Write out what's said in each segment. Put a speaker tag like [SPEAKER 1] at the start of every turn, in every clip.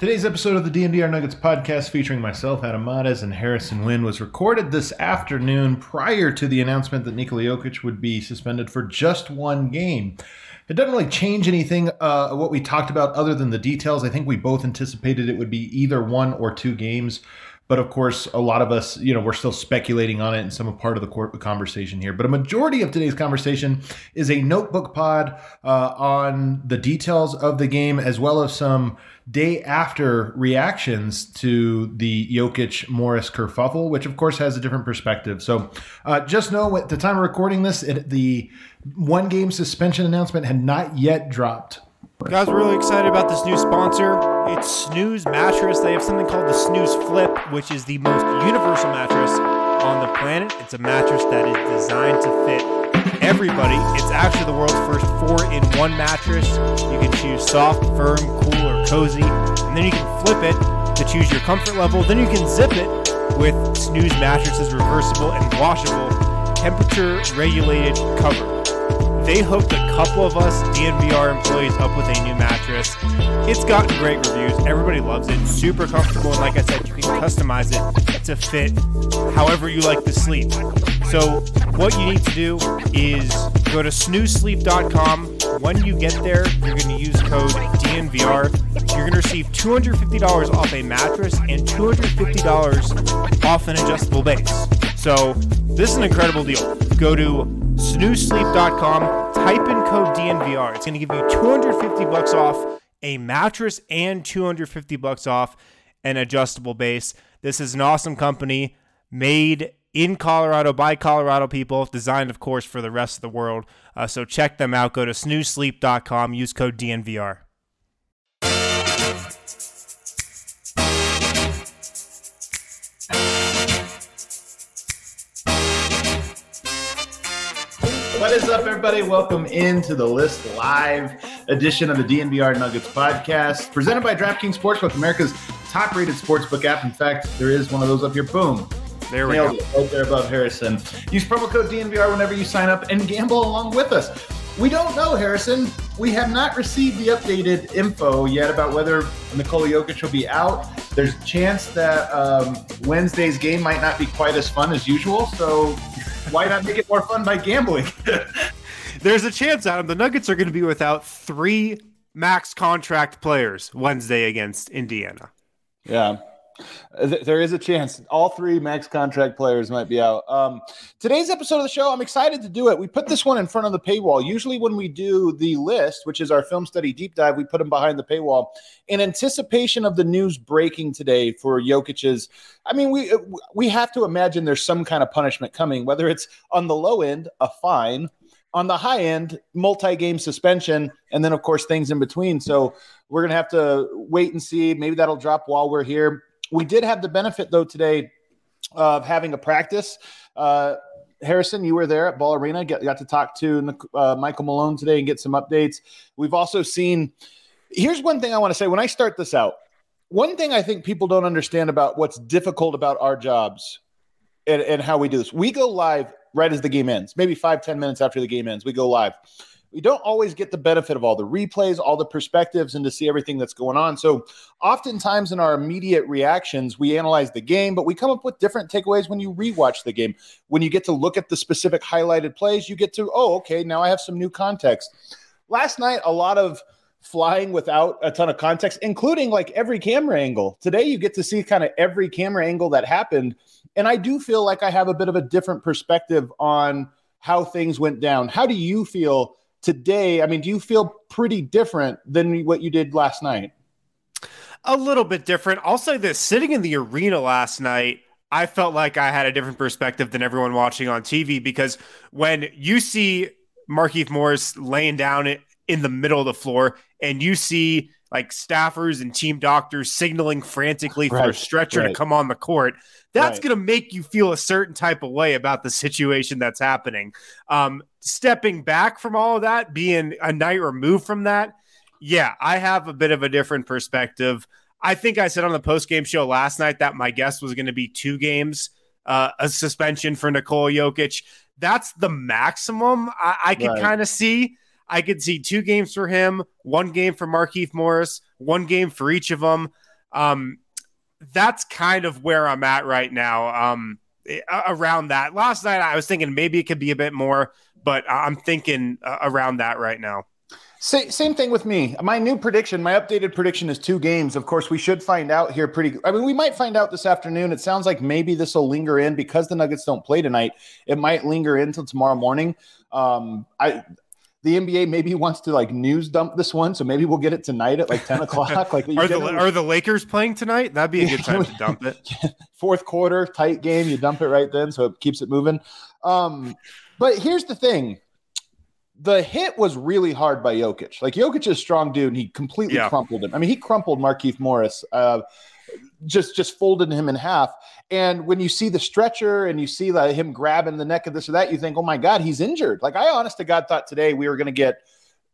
[SPEAKER 1] Today's episode of the DNVR Nuggets podcast featuring myself, Adam Mares, and Harrison Wind was recorded this afternoon prior to the announcement that Nikola Jokic would be suspended for just one game. It doesn't really change anything uh, what we talked about other than the details. I think we both anticipated it would be either one or two games. But of course, a lot of us, you know, we're still speculating on it and some part of the conversation here. But a majority of today's conversation is a notebook pod uh, on the details of the game, as well as some day after reactions to the Jokic Morris kerfuffle, which of course has a different perspective. So uh, just know at the time of recording this, it, the one game suspension announcement had not yet dropped.
[SPEAKER 2] Guys, we're really excited about this new sponsor. It's Snooze Mattress. They have something called the Snooze Flip, which is the most universal mattress on the planet. It's a mattress that is designed to fit everybody. It's actually the world's first four in one mattress. You can choose soft, firm, cool, or cozy, and then you can flip it to choose your comfort level. Then you can zip it with Snooze Mattress's reversible and washable temperature regulated cover. They hooked a couple of us DNVR employees up with a new mattress. It's gotten great reviews. Everybody loves it. Super comfortable. And like I said, you can customize it to fit however you like to sleep. So, what you need to do is go to snoozesleep.com. When you get there, you're going to use code DNVR. You're going to receive $250 off a mattress and $250 off an adjustable base. So, this is an incredible deal. Go to snoozesleep.com, type in code DNVR. It's going to give you 250 bucks off a mattress and 250 bucks off an adjustable base. This is an awesome company made in Colorado by Colorado people, designed, of course, for the rest of the world. Uh, so check them out. Go to snoozesleep.com, use code DNVR.
[SPEAKER 1] Up, everybody? Welcome into the List Live edition of the DNVR Nuggets podcast, presented by DraftKings Sportsbook, America's top-rated sportsbook app. In fact, there is one of those up here. Boom.
[SPEAKER 2] There we Nailed
[SPEAKER 1] go. It, right there above Harrison. Use promo code DNVR whenever you sign up and gamble along with us. We don't know, Harrison. We have not received the updated info yet about whether Nikola Jokic will be out. There's a chance that um, Wednesday's game might not be quite as fun as usual. So why not make it more fun by gambling?
[SPEAKER 2] There's a chance, Adam. The Nuggets are going to be without three max contract players Wednesday against Indiana.
[SPEAKER 3] Yeah. There is a chance all three max contract players might be out. Um, today's episode of the show, I'm excited to do it. We put this one in front of the paywall. Usually, when we do the list, which is our film study deep dive, we put them behind the paywall in anticipation of the news breaking today for Jokic's. I mean, we we have to imagine there's some kind of punishment coming, whether it's on the low end, a fine, on the high end, multi-game suspension, and then of course things in between. So we're gonna have to wait and see. Maybe that'll drop while we're here. We did have the benefit though today of having a practice. Uh, Harrison, you were there at Ball Arena. Get, got to talk to uh, Michael Malone today and get some updates. We've also seen. Here's one thing I want to say when I start this out. One thing I think people don't understand about what's difficult about our jobs and, and how we do this. We go live right as the game ends, maybe five ten minutes after the game ends. We go live. We don't always get the benefit of all the replays, all the perspectives, and to see everything that's going on. So, oftentimes in our immediate reactions, we analyze the game, but we come up with different takeaways when you rewatch the game. When you get to look at the specific highlighted plays, you get to, oh, okay, now I have some new context. Last night, a lot of flying without a ton of context, including like every camera angle. Today, you get to see kind of every camera angle that happened. And I do feel like I have a bit of a different perspective on how things went down. How do you feel today? I mean, do you feel pretty different than what you did last night?
[SPEAKER 2] A little bit different. I'll say this sitting in the arena last night, I felt like I had a different perspective than everyone watching on TV because when you see Markieff Morris laying down in the middle of the floor and you see like staffers and team doctors signaling frantically for right, a stretcher right. to come on the court, that's right. going to make you feel a certain type of way about the situation that's happening. Um, stepping back from all of that, being a night removed from that, yeah, I have a bit of a different perspective. I think I said on the post game show last night that my guess was going to be two games, uh, a suspension for Nikola Jokic. That's the maximum I, I could kind of see. I could see two games for him, one game for Markieff Morris, one game for each of them. Um, that's kind of where I'm at right now. Um, around that. Last night I was thinking maybe it could be a bit more, but I'm thinking uh, around that right now.
[SPEAKER 3] Same, same thing with me. My new prediction, my updated prediction is two games. Of course, we should find out here pretty. I mean, we might find out this afternoon. It sounds like maybe this will linger in because the Nuggets don't play tonight. It might linger in until tomorrow morning. Um, I the NBA maybe wants to like news dump this one, so maybe we'll get it tonight at like ten o'clock. Like,
[SPEAKER 2] are the are the Lakers playing tonight? That'd be a good time to dump it.
[SPEAKER 3] Fourth quarter, tight game, you dump it right then, so it keeps it moving. Um, but here's the thing: the hit was really hard by Jokic. Like Jokic is a strong dude, and he completely yeah. crumpled him. I mean, he crumpled Markieff Morris, uh, just just folded him in half. And when you see the stretcher and you see like, him grabbing the neck of this or that, you think, oh my God, he's injured. Like I honest to God thought today we were going to get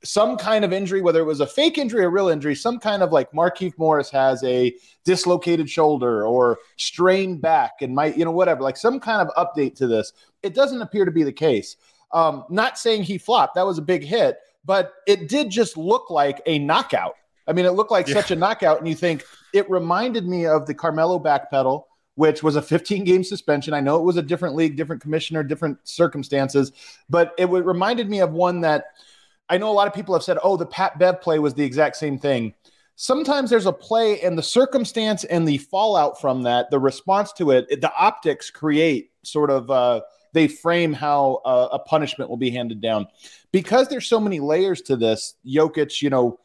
[SPEAKER 3] some kind of injury, whether it was a fake injury or real injury, some kind of like Markieff Morris has a dislocated shoulder or strained back and might, you know, whatever, like some kind of update to this. It doesn't appear to be the case. Um, not saying he flopped, that was a big hit, but it did just look like a knockout. I mean, it looked like yeah. such a knockout, and you think it reminded me of the Carmelo backpedal, which was a 15 game suspension. I know it was a different league, different commissioner, different circumstances, but it reminded me of one that I know a lot of people have said, oh, the Pat Bev play was the exact same thing. Sometimes there's a play, and the circumstance and the fallout from that, the response to it, the optics create sort of. Uh, they frame how uh, a punishment will be handed down. Because there's so many layers to this, Jokic, you know,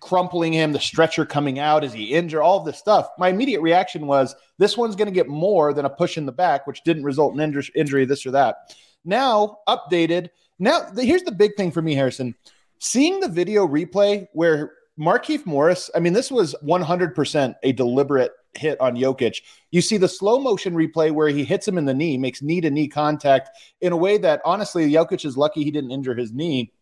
[SPEAKER 3] crumpling him, the stretcher coming out, is he injured, all this stuff. My immediate reaction was this one's going to get more than a push in the back, which didn't result in injury, injury, this or that. Now, updated. Now, the, here's the big thing for me, Harrison. Seeing the video replay where Markieff Morris, I mean, this was 100% a deliberate hit on Jokic. You see the slow motion replay where he hits him in the knee, makes knee to knee contact in a way that honestly, Jokic is lucky he didn't injure his knee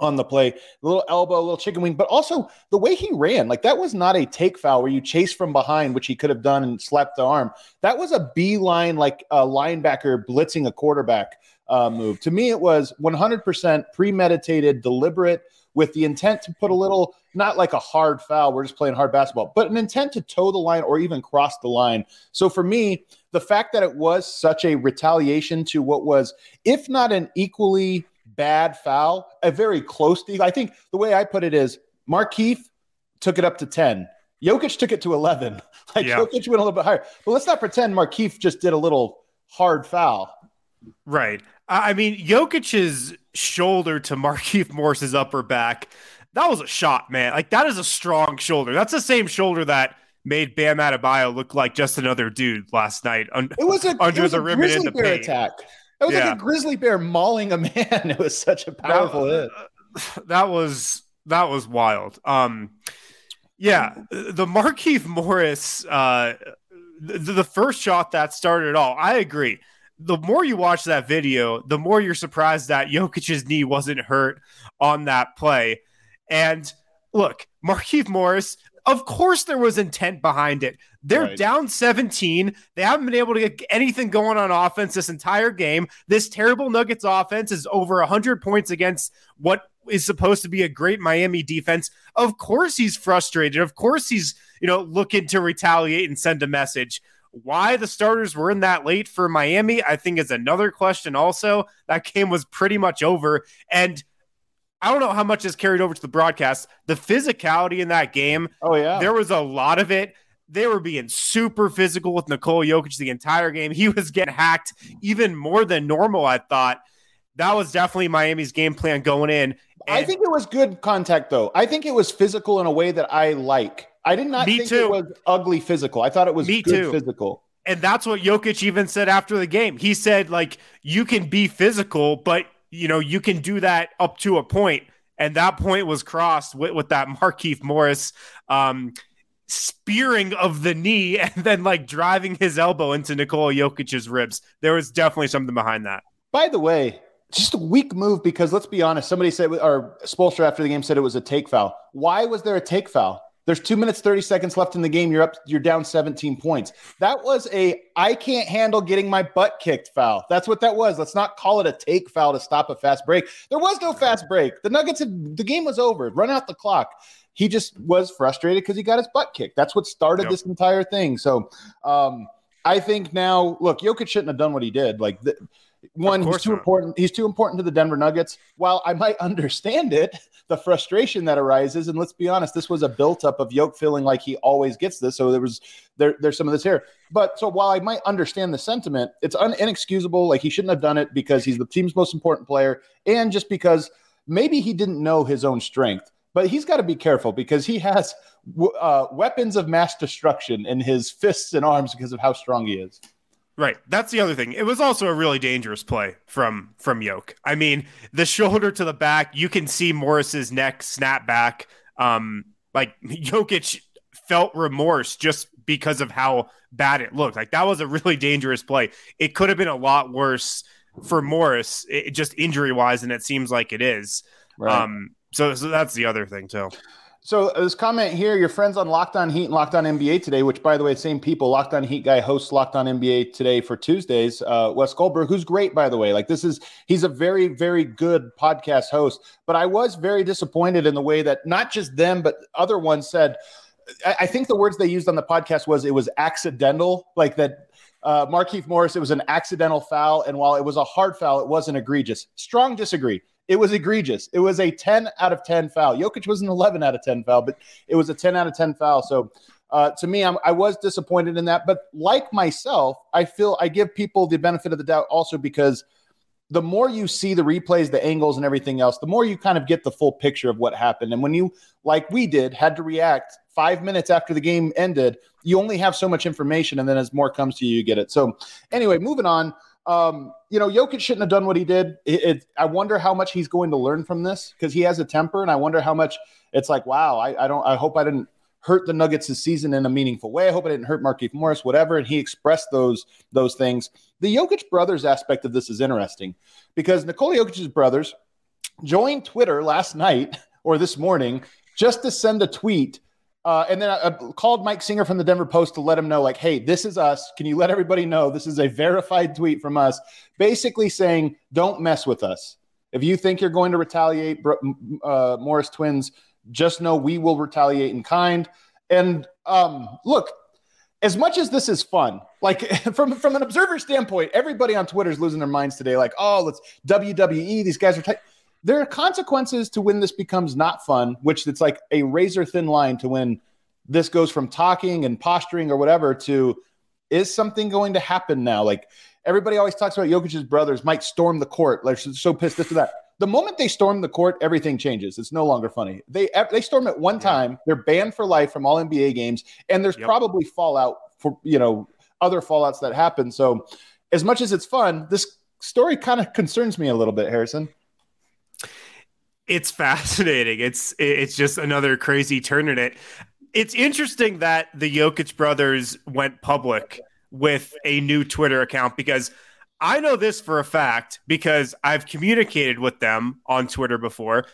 [SPEAKER 3] on the play. A little elbow, a little chicken wing, but also the way he ran, like that was not a take foul where you chase from behind, which he could have done and slapped the arm. That was a beeline, like a linebacker blitzing a quarterback uh, move. To me, it was 100% premeditated, deliberate with the intent to put a little, not like a hard foul, we're just playing hard basketball, but an intent to toe the line or even cross the line. So for me, the fact that it was such a retaliation to what was, if not an equally bad foul, a very close deal. I think the way I put it is Markieff took it up to 10. Jokic took it to 11. Like yeah. Jokic went a little bit higher. But let's not pretend Markieff just did a little hard foul.
[SPEAKER 2] Right. I mean, Jokic's shoulder to Markieff Morris's upper back, that was a shot, man. Like that is a strong shoulder. That's the same shoulder that made Bam Adebayo look like just another dude last night. Un-
[SPEAKER 3] it was a, under it was the rim and in the paint. attack. It was yeah. like a grizzly bear mauling a man. It was such a powerful that,
[SPEAKER 2] hit. That was that was wild. Um, yeah, the Markieff Morris, uh, the, the first shot that started it all. I agree the more you watch that video, the more you're surprised that Jokic's knee wasn't hurt on that play. And look, Markieff Morris, of course there was intent behind it. They're right. down 17. They haven't been able to get anything going on offense this entire game. This terrible Nuggets offense is over 100 points against what is supposed to be a great Miami defense. Of course he's frustrated. Of course he's, you know, looking to retaliate and send a message. Why the starters were in that late for Miami, I think is another question also. That game was pretty much over. And I don't know how much is carried over to the broadcast. The physicality in that game.
[SPEAKER 3] Oh yeah,
[SPEAKER 2] there was a lot of it. They were being super physical with Nikola Jokic the entire game. He was getting hacked even more than normal. I thought that was definitely Miami's game plan going in.
[SPEAKER 3] And I think it was good contact though. I think it was physical in a way that I like. I did not think too. it was ugly physical. I thought it was me good too. physical.
[SPEAKER 2] And that's what Jokic even said after the game. He said, like, you can be physical, but you know, you can do that up to a. And that point was crossed with, with that Markieff Morris um, spearing of the knee and then like driving his elbow into Nikola Jokic's ribs. There was definitely something behind that.
[SPEAKER 3] By the way, just a weak move because let's be honest, somebody said, or Spoelstra after the game said it was a take foul. Why was there a take foul? There's two minutes, 30 seconds left in the game. You're up, you're down 17 points. That was a I can't handle getting my butt kicked foul. That's what that was. Let's not call it a take foul to stop a fast break. There was no fast break. The Nuggets, had, the game was over. Run out the clock. He just was frustrated because he got his butt kicked. That's what started yep. this entire thing. So um, I think now, look, Jokic shouldn't have done what he did. Like, the, one, he's too not. important. He's too important to the Denver Nuggets. While I might understand it, the frustration that arises, and let's be honest, this was a buildup of Yoke feeling like he always gets this. So there was there, there's some of this here. But so while I might understand the sentiment, it's un- inexcusable. Like he shouldn't have done it because he's the team's most important player, and just because maybe he didn't know his own strength. But he's got to be careful because he has uh, weapons of mass destruction in his fists and arms because of how strong he is.
[SPEAKER 2] Right. That's the other thing. It was also a really dangerous play from from Yoke. I mean, the shoulder to the back, you can see Morris's neck snap back. Um, like Jokic felt remorse just because of how bad it looked. Like that was a really dangerous play. It could have been a lot worse for Morris, it, just injury wise, and it seems like it is. Right. Um, so, so that's the other thing too.
[SPEAKER 3] So uh, this comment here, your friends on Locked On Heat and Locked On NBA today, which by the way, same people, Locked On Heat guy hosts Locked On NBA today for Tuesdays. Uh, Wes Goldberg, who's great by the way, like this is he's a very very good podcast host. But I was very disappointed in the way that not just them but other ones said. I, I think the words they used on the podcast was it was accidental, like that uh, Markieff Morris, it was an accidental foul. And while it was a hard foul, it wasn't egregious. Strong disagree. It was egregious. It was a 10 out of 10 foul. Jokic was an 11 out of 10 foul, but it was a 10 out of 10 foul. So uh, to me, I'm, I was disappointed in that. But like myself, I feel I give people the benefit of the doubt also because the more you see the replays, the angles, and everything else, the more you kind of get the full picture of what happened. And when you, like we did, had to react five minutes after the game ended, you only have so much information. And then as more comes to you, you get it. So, anyway, moving on. Um, you know, Jokic shouldn't have done what he did. It, it, I wonder how much he's going to learn from this because he has a temper, and I wonder how much it's like, wow, I, I don't, I hope I didn't hurt the Nuggets this season in a meaningful way. I hope I didn't hurt Markieff Morris, whatever. And he expressed those those things. The Jokic brothers aspect of this is interesting because Nikola Jokic's brothers joined Twitter last night or this morning just to send a tweet uh, and then I, I, called Mike Singer from the Denver Post to let him know, like, hey, this is us. Can you let everybody know this is a verified tweet from us, basically saying, don't mess with us. If you think you're going to retaliate, uh, Morris twins, just know we will retaliate in kind. And um, look, as much as this is fun, like from from an observer standpoint, everybody on Twitter is losing their minds today. Like, oh, let's WWE. These guys are. There are consequences to when this becomes not fun, which it's like a razor thin line to when this goes from talking and posturing or whatever to is something going to happen now? Like everybody always talks about Jokic's brothers might storm the court. Like so pissed this or that. The moment they storm the court, everything changes. It's no longer funny. They they storm it one time. They're banned for life from all NBA games, and there's yep. probably fallout for you know other fallouts that happen. So, as much as it's fun, this story kind of concerns me a little bit, Harrison
[SPEAKER 2] it's fascinating. It's it's just another crazy turn in it. It's interesting that the Jokic brothers went public with a new Twitter account because I know this for a fact because I've communicated with them on Twitter before.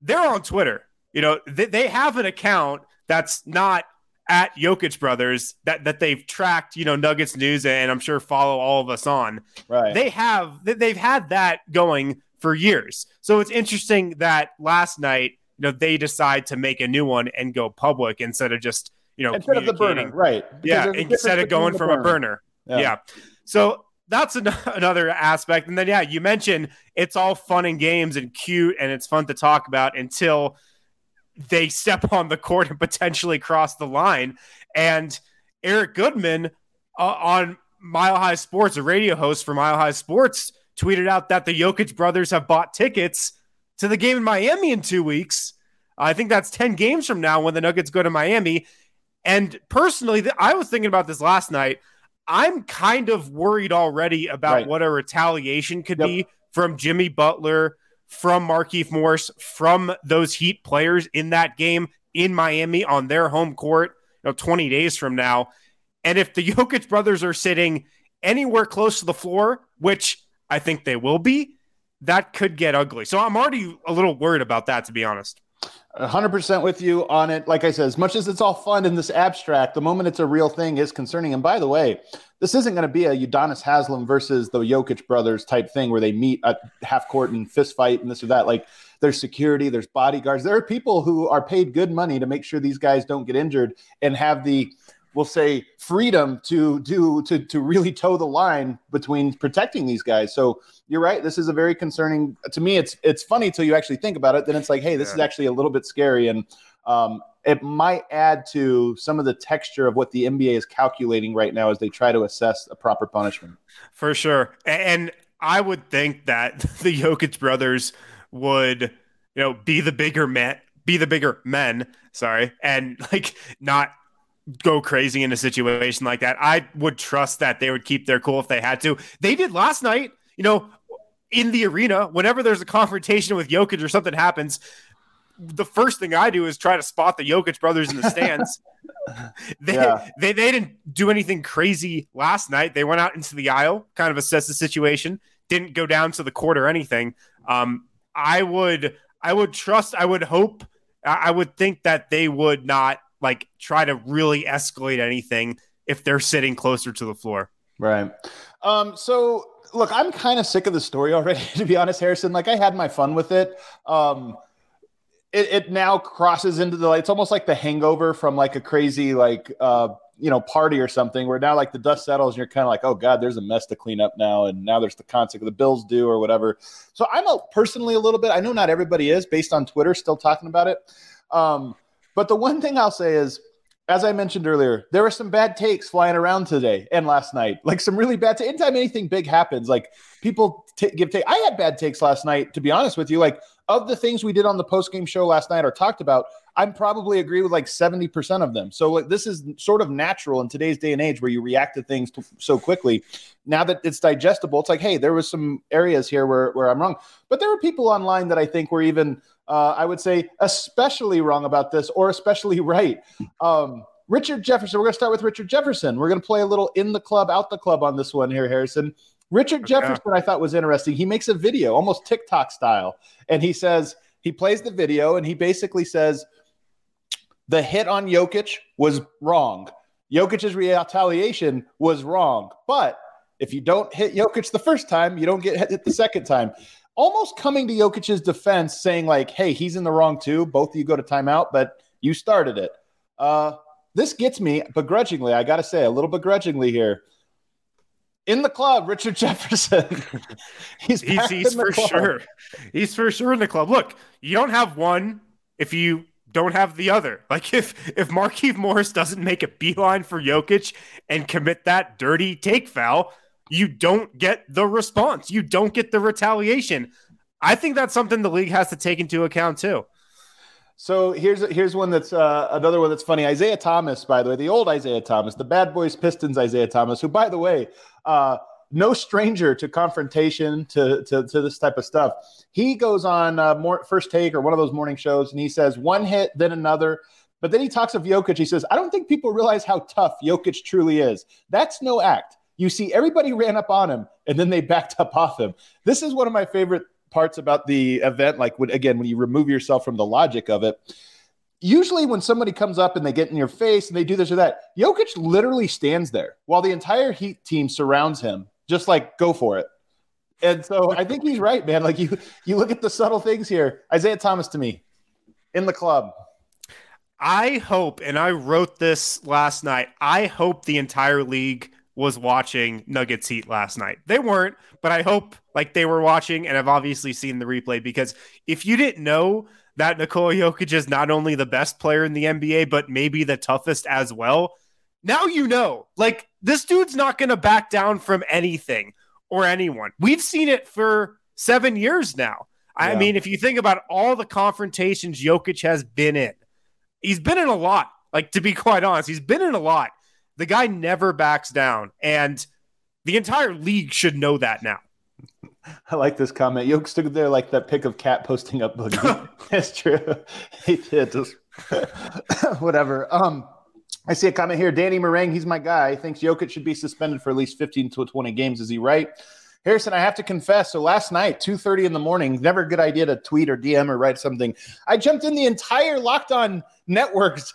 [SPEAKER 2] They're on Twitter. You know, they, they have an account that's not at Jokic brothers that that they've tracked, you know, Nuggets news and I'm sure follow all of us on.
[SPEAKER 3] Right.
[SPEAKER 2] They have they've had that going for years. So it's interesting that last night, you know, they decide to make a new one and go public instead of just, you know,
[SPEAKER 3] instead of the burner, right?
[SPEAKER 2] Because yeah, instead of going from burner. a burner. Yeah. yeah. So that's an- another aspect. And then, yeah, you mentioned it's all fun and games and cute and it's fun to talk about until they step on the court and potentially cross the line. And Eric Goodman uh, on Mile High Sports, a radio host for Mile High Sports, tweeted out that the Jokic brothers have bought tickets to the game in Miami in two weeks. I think that's 10 games from now when the Nuggets go to Miami. And personally, I was thinking about this last night. I'm kind of worried already about right. what a retaliation could yep. be from Jimmy Butler, from Markieff Morris, from those Heat players in that game in Miami on their home court, you know, 20 days from now. And if the Jokic brothers are sitting anywhere close to the floor, which I think they will be, that could get ugly. So I'm already a little worried about that, to be honest.
[SPEAKER 3] 100% with you on it. Like I said, as much as it's all fun in this abstract, the moment it's a real thing is concerning. And by the way, this isn't going to be a Udonis Haslem versus the Jokic brothers type thing where they meet at half court and fist fight and this or that. Like there's security, there's bodyguards. There are people who are paid good money to make sure these guys don't get injured and have the we'll say freedom to do to to really toe the line between protecting these guys. So you're right. This is a very concerning to me. It's it's funny till you actually think about it. Then it's like, hey, this yeah. is actually a little bit scary, and um, it might add to some of the texture of what the NBA is calculating right now as they try to assess a proper punishment.
[SPEAKER 2] For sure, and I would think that the Jokic brothers would, you know, be the bigger men, be the bigger men. Sorry, and like not go crazy in a situation like that. I would trust that they would keep their cool if they had to. They did last night, you know, in the arena. Whenever there's a confrontation with Jokic or something happens, the first thing I do is try to spot the Jokic brothers in the stands. they, yeah. they they didn't do anything crazy last night. They went out into the aisle, kind of assess the situation. Didn't go down to the court or anything. Um, I would I would trust. I would hope. I would think that they would not like try to really escalate anything if they're sitting closer to the floor.
[SPEAKER 3] Right. Um, so look, I'm kind of sick of the story already, to be honest, Harrison. Like I had my fun with it. Um, it, it now crosses into the it's almost like the hangover from like a crazy like uh you know party or something where now like the dust settles and you're kind of like oh god there's a mess to clean up now and now there's the concept of the bills due or whatever so i'm a, personally a little bit i know not everybody is based on twitter still talking about it um but the one thing I'll say is, as I mentioned earlier, there were some bad takes flying around today and last night. Like some really bad. T- anytime anything big happens, like people t- give take. I had bad takes last night. To be honest with you, like of the things we did on the post game show last night or talked about, I'm probably agree with like 70% of them. So like this is sort of natural in today's day and age where you react to things to, so quickly. Now that it's digestible, it's like, hey, there was some areas here where, where I'm wrong. But there were people online that I think were even uh, I would say especially wrong about this or especially right. Um, Richard Jefferson, we're going to start with Richard Jefferson. We're going to play a little in the club, out the club on this one here, Harrison. Richard okay. Jefferson, I thought was interesting. He makes a video, almost TikTok style, and he says, he plays the video and he basically says, the hit on Jokic was wrong. Jokic's retaliation was wrong. But if you don't hit Jokic the first time, you don't get hit the second time almost coming to Jokic's defense, saying like, "Hey, he's in the wrong too. Both of you go to timeout, but you started it." Uh, this gets me begrudgingly. I got to say, a little begrudgingly here. In the club, Richard Jefferson.
[SPEAKER 2] he's he's, he's for club. sure. He's for sure in the club. Look, you don't have one if you don't have the other. Like if if Markieff Morris doesn't make a beeline for Jokic and commit that dirty take foul, you don't get the response. You don't get the retaliation. I think that's something the league has to take into account too.
[SPEAKER 3] So here's here's one that's uh, another one that's funny. Isiah Thomas, by the way, the old Isiah Thomas, the Bad Boys Pistons Isiah Thomas, who, by the way, uh, no stranger to confrontation to, to, to this type of stuff. He goes on uh, more first take or one of those morning shows, and he says one hit, then another. But then he talks of Jokic. He says, "I don't think people realize how tough Jokic truly is. That's no act. You see, everybody ran up on him and then they backed up off him. This is one of my favorite parts about the event. Like, when, again, when you remove yourself from the logic of it, usually when somebody comes up and they get in your face and they do this or that, Jokic literally stands there while the entire Heat team surrounds him, just like, go for it. And so I think he's right, man. Like you, you look at the subtle things here. Isiah Thomas to me in the club.
[SPEAKER 2] I hope, and I wrote this last night. I hope the entire league was watching Nuggets Heat last night. They weren't, but I hope like they were watching and I've obviously seen the replay because if you didn't know that Nikola Jokic is not only the best player in the NBA, but maybe the toughest as well, now you know. Like this dude's not going to back down from anything or anyone. We've seen it for seven years now. I mean, if you think about all the confrontations Jokic has been in, he's been in a lot. Like to be quite honest, he's been in a lot. The guy never backs down, and the entire league should know that now.
[SPEAKER 3] I like this comment. Yoke stood there like that pic of cat posting up boogie. That's true. he did. Just whatever. Um, I see a comment here. Danny Marang, he's my guy. Thinks Jokic should be suspended for at least 15 to 20 games. Is he right? Harrison, I have to confess. So last night, 2:30 in the morning, never a good idea to tweet or DM or write something. I jumped in the entire Locked On Networks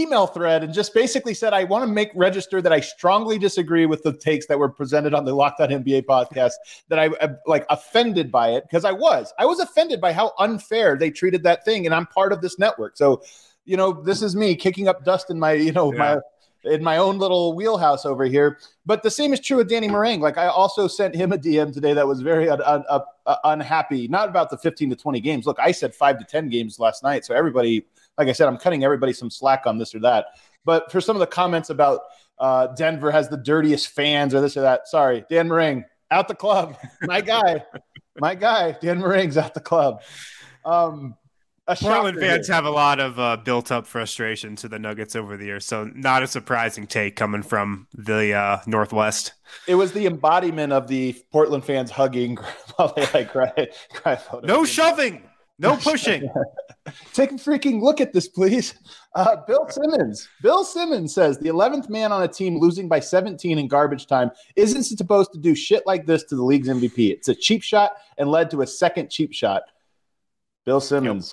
[SPEAKER 3] email thread and just basically said, I want to make register that I strongly disagree with the takes that were presented on the Locked On NBA podcast, that I am like offended by it because I was. I was offended by how unfair they treated that thing. And I'm part of this network. So, you know, this is me kicking up dust in my, you know, yeah. my in my own little wheelhouse over here. But the same is true with Danny Marang. Like I also sent him a DM today that was very un- un- un- unhappy, not about the 15 to 20 games. Look, I said five to 10 games last night. So everybody like I said, I'm cutting everybody some slack on this or that. But for some of the comments about uh, Denver has the dirtiest fans or this or that, sorry, Dan Marang out the club. My guy, my guy, Dan Marang's out the club. Um,
[SPEAKER 2] Portland fans here. have a lot of uh, built-up frustration to the Nuggets over the years, so not a surprising take coming from the uh, Northwest.
[SPEAKER 3] It was the embodiment of the Portland fans hugging while they like cry, cry
[SPEAKER 2] No shoving. No pushing.
[SPEAKER 3] Take a freaking look at this, please. Uh, Bill Simmons. Bill Simmons says the 11th man on a team losing by 17 in garbage time isn't supposed to do shit like this to the league's MVP. It's a cheap shot and led to a second cheap shot. Bill Simmons.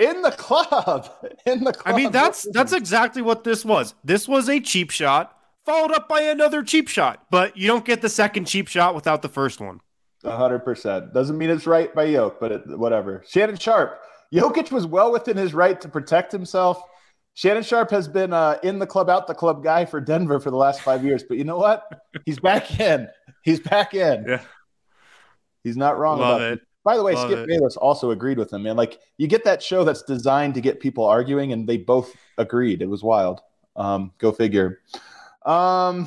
[SPEAKER 3] Yep. In the club. In the club.
[SPEAKER 2] I mean, that's that's exactly what this was. This was a cheap shot, followed up by another cheap shot. But you don't get the second cheap shot without the first one
[SPEAKER 3] hundred percent. Doesn't mean it's right by Yoke, but it, whatever. Shannon Sharpe. Jokic was well within his right to protect himself. Shannon Sharpe has been uh, in the club, out the club guy for Denver for the last five years. But you know what? He's back in. He's back in.
[SPEAKER 2] Yeah.
[SPEAKER 3] He's not wrong Love about it. it. By the way, Love Skip it. Bayless also agreed with him, man. Like you get that show that's designed to get people arguing, and they both agreed. It was wild. Um, go figure. Um,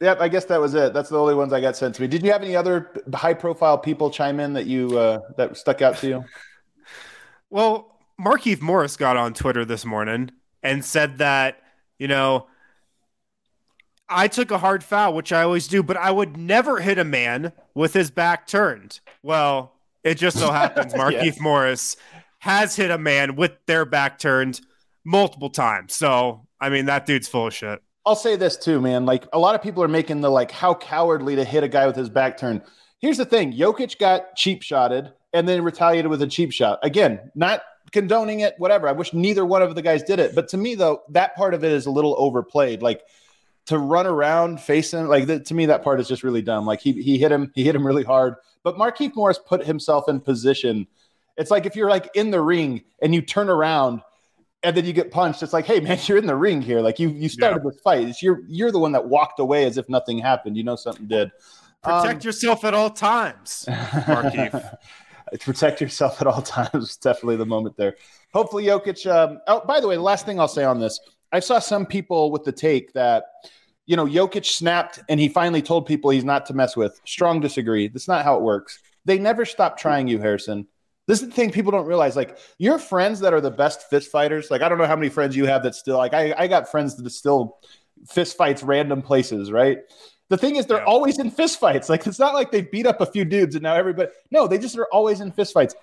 [SPEAKER 3] Yep, I guess that was it. That's the only ones I got sent to me. Did you have any other high-profile people chime in that you uh, that stuck out to you?
[SPEAKER 2] well, Markieff Morris got on Twitter this morning and said that you know I took a hard foul, which I always do, but I would never hit a man with his back turned. Well, it just so happens Markieff yes. Morris has hit a man with their back turned multiple times. So, I mean, that dude's full of shit.
[SPEAKER 3] I'll say this too, man. Like a lot of people are making the like how cowardly to hit a guy with his back turned. Here's the thing: Jokic got cheap shotted and then retaliated with a cheap shot. Again, not condoning it, whatever. I wish neither one of the guys did it. But to me, though, that part of it is a little overplayed. Like to run around facing like the, to me that part is just really dumb. Like he he hit him, he hit him really hard. But Markieff Morris put himself in position. It's like if you're like in the ring and you turn around and then you get punched. It's like, hey man, you're in the ring here. Like you you started yeah. this fight. It's you're you're the one that walked away as if nothing happened. You know something did.
[SPEAKER 2] Protect um, yourself at all times, Markieff.
[SPEAKER 3] Protect yourself at all times. Definitely the moment there. Hopefully, Jokic. Um, oh, by the way, the last thing I'll say on this, I saw some people with the take that you know Jokic snapped and he finally told people he's not to mess with. Strong disagree. That's not how it works. They never stop trying you, Harrison. This is the thing people don't realize. Like your friends that are the best fist fighters. Like I don't know how many friends you have that still like I, I got friends that still fist fights random places, right? The thing is, they're yeah. always in fist fights. Like it's not like they beat up a few dudes and now everybody. No, they just are always in fist fights.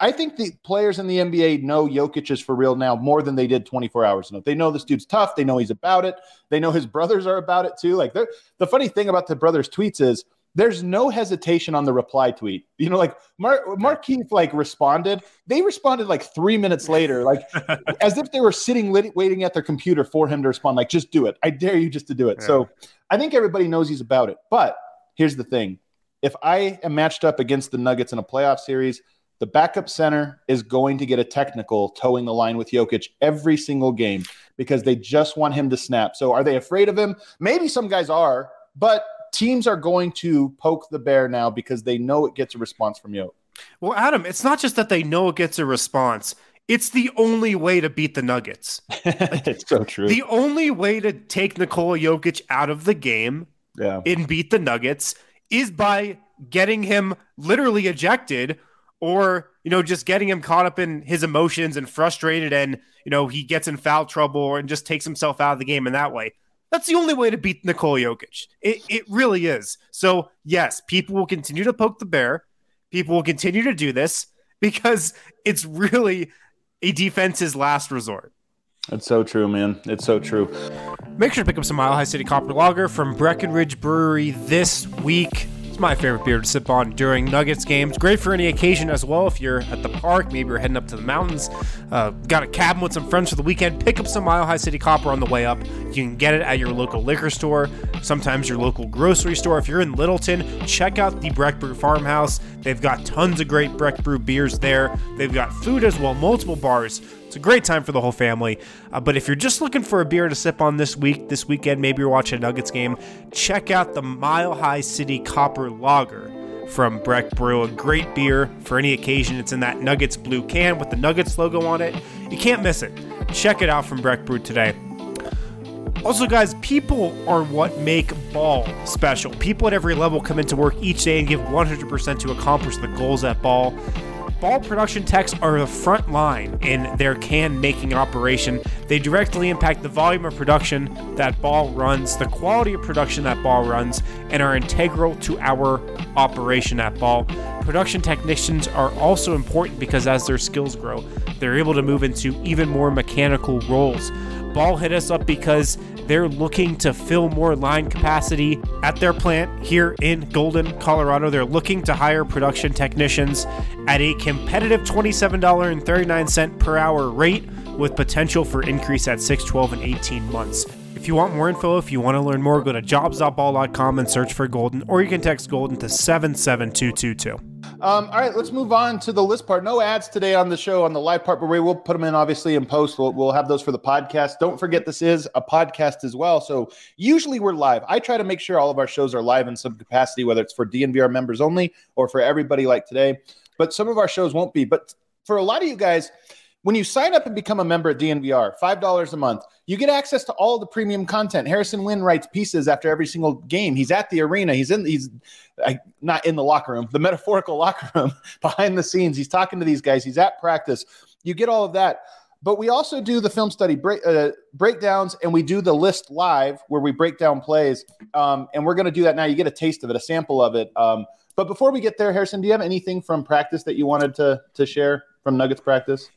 [SPEAKER 3] I think the players in the NBA know Jokic is for real now more than they did 24 hours ago. They know this dude's tough. They know he's about it. They know his brothers are about it too. Like the funny thing about the brothers' tweets is there's no hesitation on the reply tweet. You know, like Mark Markieff like responded. They responded like three minutes later, like as if they were sitting lit- waiting at their computer for him to respond. Like, just do it. I dare you just to do it. Yeah. So I think everybody knows he's about it. But here's the thing: if I am matched up against the Nuggets in a playoff series, the backup center is going to get a technical toeing the line with Jokic every single game because they just want him to snap. So are they afraid of him? Maybe some guys are, but teams are going to poke the bear now because they know it gets a response from Jokic.
[SPEAKER 2] Well, Adam, it's not just that they know it gets a response. It's the only way to beat the Nuggets.
[SPEAKER 3] it's so true.
[SPEAKER 2] The only way to take Nikola Jokic out of the game
[SPEAKER 3] yeah.
[SPEAKER 2] and beat the Nuggets is by getting him literally ejected or, you know, just getting him caught up in his emotions and frustrated and, you know, he gets in foul trouble and just takes himself out of the game in that way. That's the only way to beat Nikola Jokic. It, it really is. So, yes, people will continue to poke the bear. People will continue to do this because it's really a defense's last resort.
[SPEAKER 3] It's so true, man. It's so true.
[SPEAKER 2] Make sure to pick up some Mile High City Copper Lager from Breckenridge Brewery this week. My favorite beer to sip on during Nuggets games. Great for any occasion as well. If you're at the park, maybe you're heading up to the mountains, uh, got a cabin with some friends for the weekend, pick up some Mile High City Copper on the way up. You can get it at your local liquor store, sometimes your local grocery store. If you're in Littleton, check out the Breck Brew Farmhouse. They've got tons of great Breck Brew beers there. They've got food as well, multiple bars. It's a great time for the whole family. Uh, but if you're just looking for a beer to sip on this week, this weekend, maybe you're watching a Nuggets game, check out the Mile High City Copper Lager from Breck Brew. A great beer for any occasion. It's in that Nuggets blue can with the Nuggets logo on it. You can't miss it. Check it out from Breck Brew today. Also, guys, people are what make ball special. People at every level come into work each day and give 100% to accomplish the goals at ball ball production techs are the front line in their can making operation. They directly impact the volume of production that ball runs, the quality of production that ball runs, and are integral to our operation at ball. Production technicians are also important because as their skills grow, they're able to move into even more mechanical roles. Ball hit us up because they're looking to fill more line capacity at their plant here in Golden, Colorado. They're looking to hire production technicians at a competitive $27.39 per hour rate with potential for increase at 6, 12, and 18 months. If you want more info, if you want to learn more, go to jobs.ball.com and search for Golden, or you can text Golden to 77222.
[SPEAKER 3] Um, all right, let's move on to the list part. No ads today on the show on the live part, but we will put them in obviously in post. We'll, we'll have those for the podcast. Don't forget this is a podcast as well. So usually we're live. I try to make sure all of our shows are live in some capacity, whether it's for DNVR members only or for everybody like today. But some of our shows won't be. But for a lot of you guys, when you sign up and become a member at DNVR, $5 a month, you get access to all the premium content. Harrison Wind writes pieces after every single game. He's at the arena. He's in he's not in the locker room, the metaphorical locker room behind the scenes. He's talking to these guys. He's at practice. You get all of that. But we also do the film study break, uh, breakdowns and we do the list live where we break down plays. Um, and we're going to do that now. You get a taste of it, a sample of it. Um, but before we get there, Harrison, do you have anything from practice that you wanted to, to share from Nuggets practice?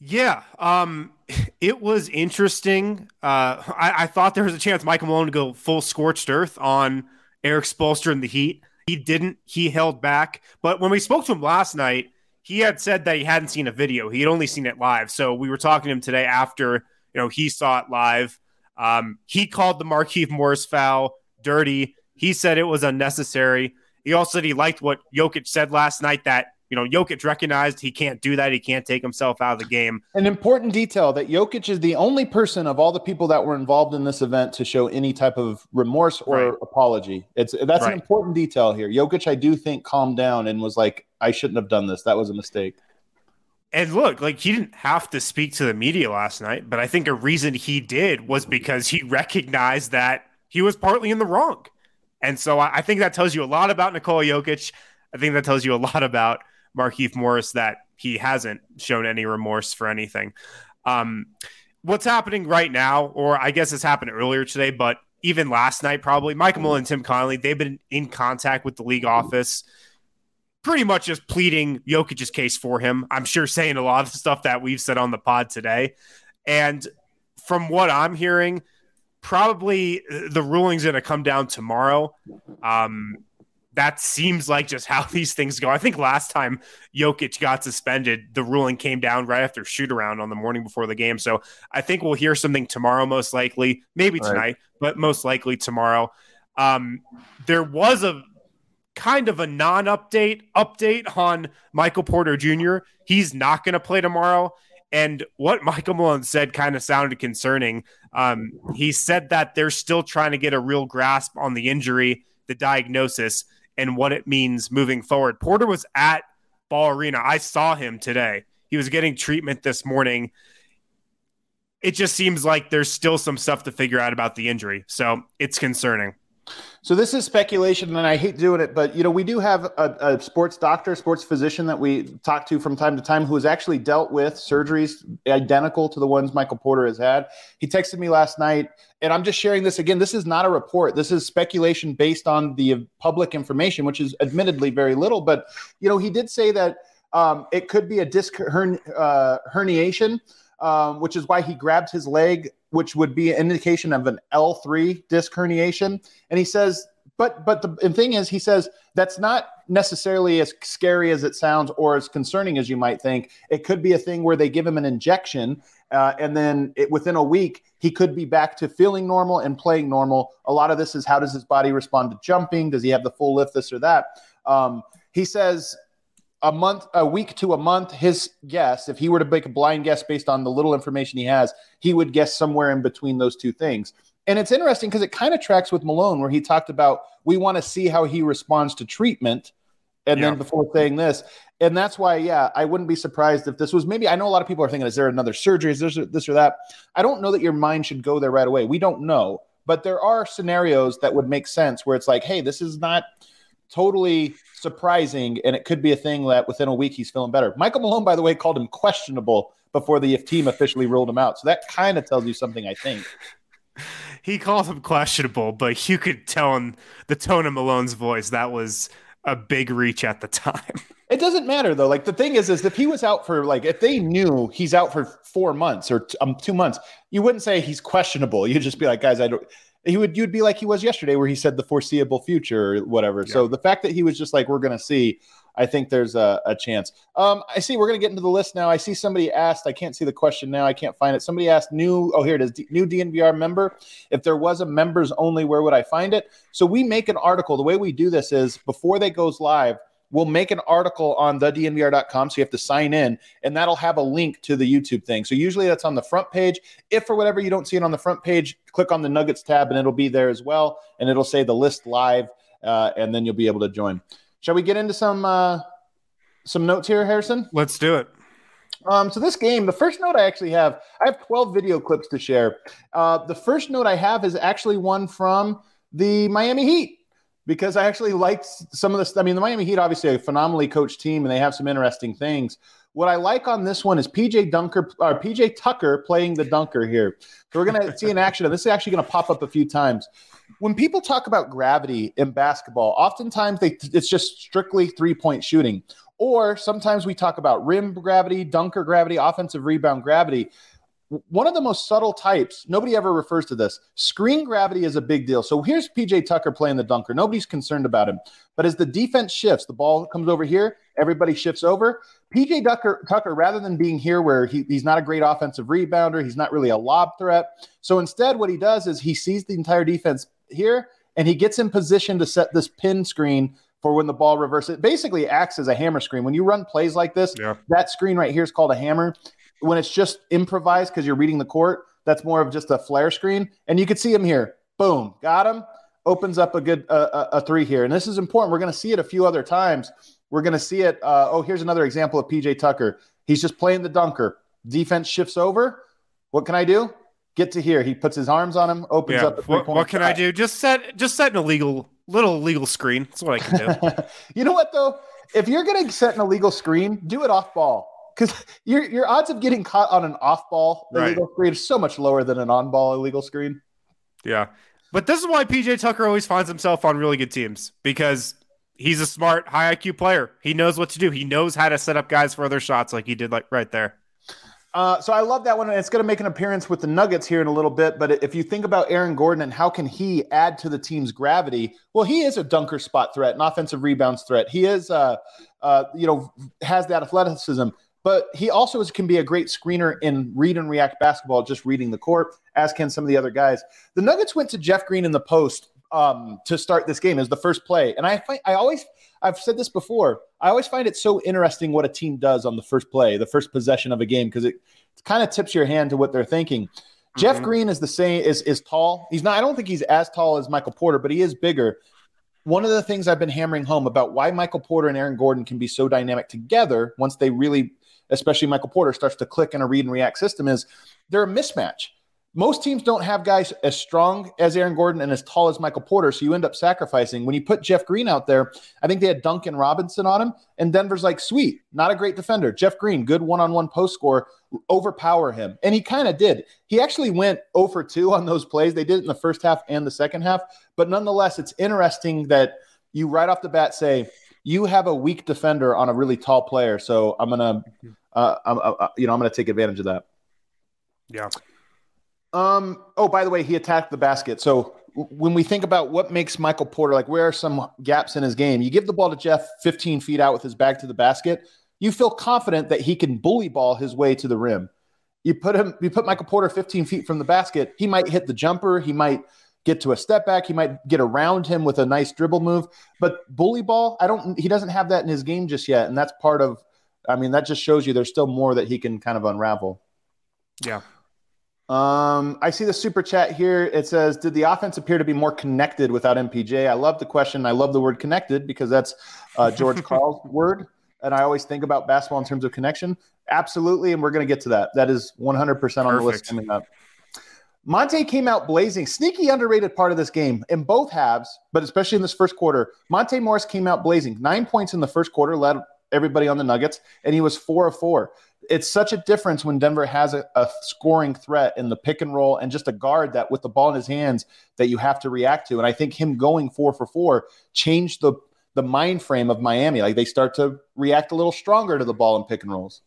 [SPEAKER 2] Yeah, um, it was interesting. Uh, I, I, thought there was a chance Michael Malone to go full scorched earth on Erik Spoelstra in the Heat. He didn't. He held back. But when we spoke to him last night, he had said that he hadn't seen a video. He had only seen it live. So we were talking to him today after you know he saw it live. Um, he called the Markieff Morris foul dirty. He said it was unnecessary. He also said he liked what Jokic said last night that you know, Jokic recognized he can't do that. He can't take himself out of the game.
[SPEAKER 3] An important detail that Jokic is the only person of all the people that were involved in this event to show any type of remorse or right. apology. It's that's right. an important detail here. Jokic, I do think, calmed down and was like, I shouldn't have done this. That was a mistake.
[SPEAKER 2] And look, like he didn't have to speak to the media last night, but I think a reason he did was because he recognized that he was partly in the wrong. And so I think that tells you a lot about Nikola Jokic. I think that tells you a lot about Markieff Morris that he hasn't shown any remorse for anything. Um, what's happening right now, or I guess it's happened earlier today, but even last night, probably Michael Malone and Tim Connelly, they've been in contact with the league office, pretty much just pleading Jokic's case for him. I'm sure saying a lot of stuff that we've said on the pod today. And from what I'm hearing, probably the ruling's going to come down tomorrow. Um, that seems like just how these things go. I think last time Jokic got suspended, the ruling came down right after shoot around on the morning before the game. So I think we'll hear something tomorrow, most likely, maybe tonight, right. but most likely tomorrow. Um, there was a kind of a non-update update on Michael Porter Jr. He's not going to play tomorrow. And what Michael Malone said kind of sounded concerning. Um, he said that they're still trying to get a real grasp on the injury, the diagnosis, and what it means moving forward. Porter was at Ball Arena. I saw him today. He was getting treatment this morning. It just seems like there's still some stuff to figure out about the injury. So it's concerning.
[SPEAKER 3] So this is speculation, and I hate doing it, but you know we do have a, a, sports doctor, sports physician that we talk to from time to time who has actually dealt with surgeries identical to the ones Michael Porter has had. He texted me last night, and I'm just sharing this again. This is not a report. This is speculation based on the public information, which is admittedly very little. But you know he did say that um, it could be a disc uh, herniation. Um, which is why he grabbed his leg which would be an indication of an L3 disc herniation. And he says, but but the thing is, he says that's not necessarily as scary as it sounds or as concerning as you might think. It could be a thing where they give him an injection, uh, and then it, within a week he could be back to feeling normal and playing normal. A lot of this is how does his body respond to jumping? Does he have the full lift? This or that. Um, he says a month, a week to a month, his guess, if he were to make a blind guess based on the little information he has, he would guess somewhere in between those two things. And it's interesting because it kind of tracks with Malone, where he talked about we want to see how he responds to treatment. And yeah. then before saying this, and that's why, yeah, I wouldn't be surprised if this was maybe. I know a lot of people are thinking, is there another surgery? Is there this or that? I don't know that your mind should go there right away. We don't know, but there are scenarios that would make sense where it's like, hey, this is not totally surprising, and it could be a thing that within a week he's feeling better. Michael Malone, by the way, called him questionable before the team officially ruled him out. So that kind of tells you something, I think.
[SPEAKER 2] He called him questionable, but you could tell in the tone of Malone's voice that was a big reach at the time.
[SPEAKER 3] It doesn't matter though. Like the thing is, is if he was out for like if they knew he's out for four months or um, two months, you wouldn't say he's questionable. You'd just be like, guys, I don't he would you'd be like he was yesterday where he said the foreseeable future or whatever. Yeah. So the fact that he was just like we're going to see, I think there's a, a chance. Um, I see we're going to get into the list now. I see somebody asked. I can't see the question now. I can't find it. Somebody asked new. Oh, here it is. D- new DNVR member. If there was a members only, where would I find it? So we make an article. The way we do this is before they goes live we'll make an article on thednvr.com. So you have to sign in, and that'll have a link to the YouTube thing. So usually that's on the front page. If for whatever you don't see it on the front page, click on the Nuggets tab, and it'll be there as well. And it'll say the list live, uh, and then you'll be able to join. Shall we get into some uh, some notes here, Harrison?
[SPEAKER 2] Let's do it.
[SPEAKER 3] Um, so this game, the first note I actually have, I have 12 video clips to share. Uh, the first note I have is actually one from the Miami Heat because I actually liked some of this. I mean, the Miami Heat obviously a phenomenally coached team, and they have some interesting things. What I like on this one is PJ Dunker or PJ Tucker playing the dunker here. So we're gonna see an action, and this is actually gonna pop up a few times. When people talk about gravity in basketball, oftentimes they it's just strictly three point shooting. Or sometimes we talk about rim gravity, dunker gravity, offensive rebound gravity one of the most subtle types, nobody ever refers to this. Screen gravity is a big deal. So here's PJ Tucker playing the dunker. Nobody's concerned about him. But as the defense shifts, the ball comes over here, everybody shifts over. PJ Tucker, Tucker rather than being here where he, he's not a great offensive rebounder, he's not really a lob threat. So instead, what he does is he sees the entire defense here and he gets in position to set this pin screen for when the ball reverses. It basically acts as a hammer screen. When you run plays like this, yeah. that screen right here is called a hammer when it's just improvised because you're reading the court, that's more of just a flare screen. And you could see him here. Boom, got him. Opens up a good uh, a three here, and this is important. We're going to see it a few other times. We're going to see it. Uh, oh, here's another example of PJ Tucker. He's just playing the dunker. Defense shifts over. What can I do? Get to here. He puts his arms on him. Opens yeah. up.
[SPEAKER 2] What, what, can I do? Just set just set an illegal little illegal screen. That's what I can do.
[SPEAKER 3] you know what though? If you're going to set an illegal screen, do it off ball because your your odds of getting caught on an off ball illegal right. screen is so much lower than an on ball illegal screen.
[SPEAKER 2] Yeah, but this is why PJ Tucker always finds himself on really good teams because he's a smart, high IQ player. He knows what to do. He knows how to set up guys for other shots, like he did like right there.
[SPEAKER 3] Uh, so I love that one. And it's going to make an appearance with the Nuggets here in a little bit. But if you think about Aaron Gordon and how can he add to the team's gravity, well, he is a dunker spot threat, an offensive rebounds threat. He is, uh, uh, you know, has that athleticism but he also is, can be a great screener in read and react basketball, just reading the court, as can some of the other guys. The Nuggets went to Jeff Green in the post um, to start this game as the first play. And I find, I always I've said this before. I always find it so interesting what a team does on the first play, the first possession of a game, because it, kind of tips your hand to what they're thinking. Mm-hmm. Jeff Green is the same is is tall. He's not. I don't think he's as tall as Michael Porter, but he is bigger. One of the things I've been hammering home about why Michael Porter and Aaron Gordon can be so dynamic together once they really, especially Michael Porter, starts to click in a read and react system is they're a mismatch most teams don't have guys as strong as Aaron Gordon and as tall as Michael Porter, so you end up sacrificing. When you put Jeff Green out there, I think they had Duncan Robinson on him, and Denver's like, sweet, not a great defender. Jeff Green, good one on one post score, overpower him. And he kind of did. He actually went 0 for 2 on those plays. They did it in the first half and the second half. But nonetheless, it's interesting that you right off the bat say, you have a weak defender on a really tall player. So I'm going to, uh, uh, you know, I'm going to take advantage of that.
[SPEAKER 2] Yeah.
[SPEAKER 3] Um. Oh, by the way, he attacked the basket. So when we think about what makes Michael Porter like, where are some gaps in his game? You give the ball to Jeff 15 feet out with his back to the basket. You feel confident that he can bully ball his way to the rim. You put him, you put Michael Porter 15 feet from the basket. He might hit the jumper. He might get to a step back. He might get around him with a nice dribble move. But bully ball, I don't. He doesn't have that in his game just yet, and that's part of. I mean, that just shows you there's still more that he can kind of unravel.
[SPEAKER 2] Yeah.
[SPEAKER 3] Um, I see the super chat here. It says, "Did the offense appear to be more connected without MPJ?" I love the question. I love the word "connected" because that's uh, George Karl's word, and I always think about basketball in terms of connection. Absolutely, and we're going to get to that. That is 100% on the list coming up. Monte came out blazing. Sneaky underrated part of this game in both halves, but especially in this first quarter. Monte Morris came out blazing. Nine points in the first quarter, led everybody on the Nuggets, and he was four of four it's such a difference when Denver has a, a, scoring threat in the pick and roll and just a guard that with the ball in his hands that you have to react to. And I think him going four for four changed the the mind frame of Miami. Like they start to react a little stronger to the ball in pick and rolls.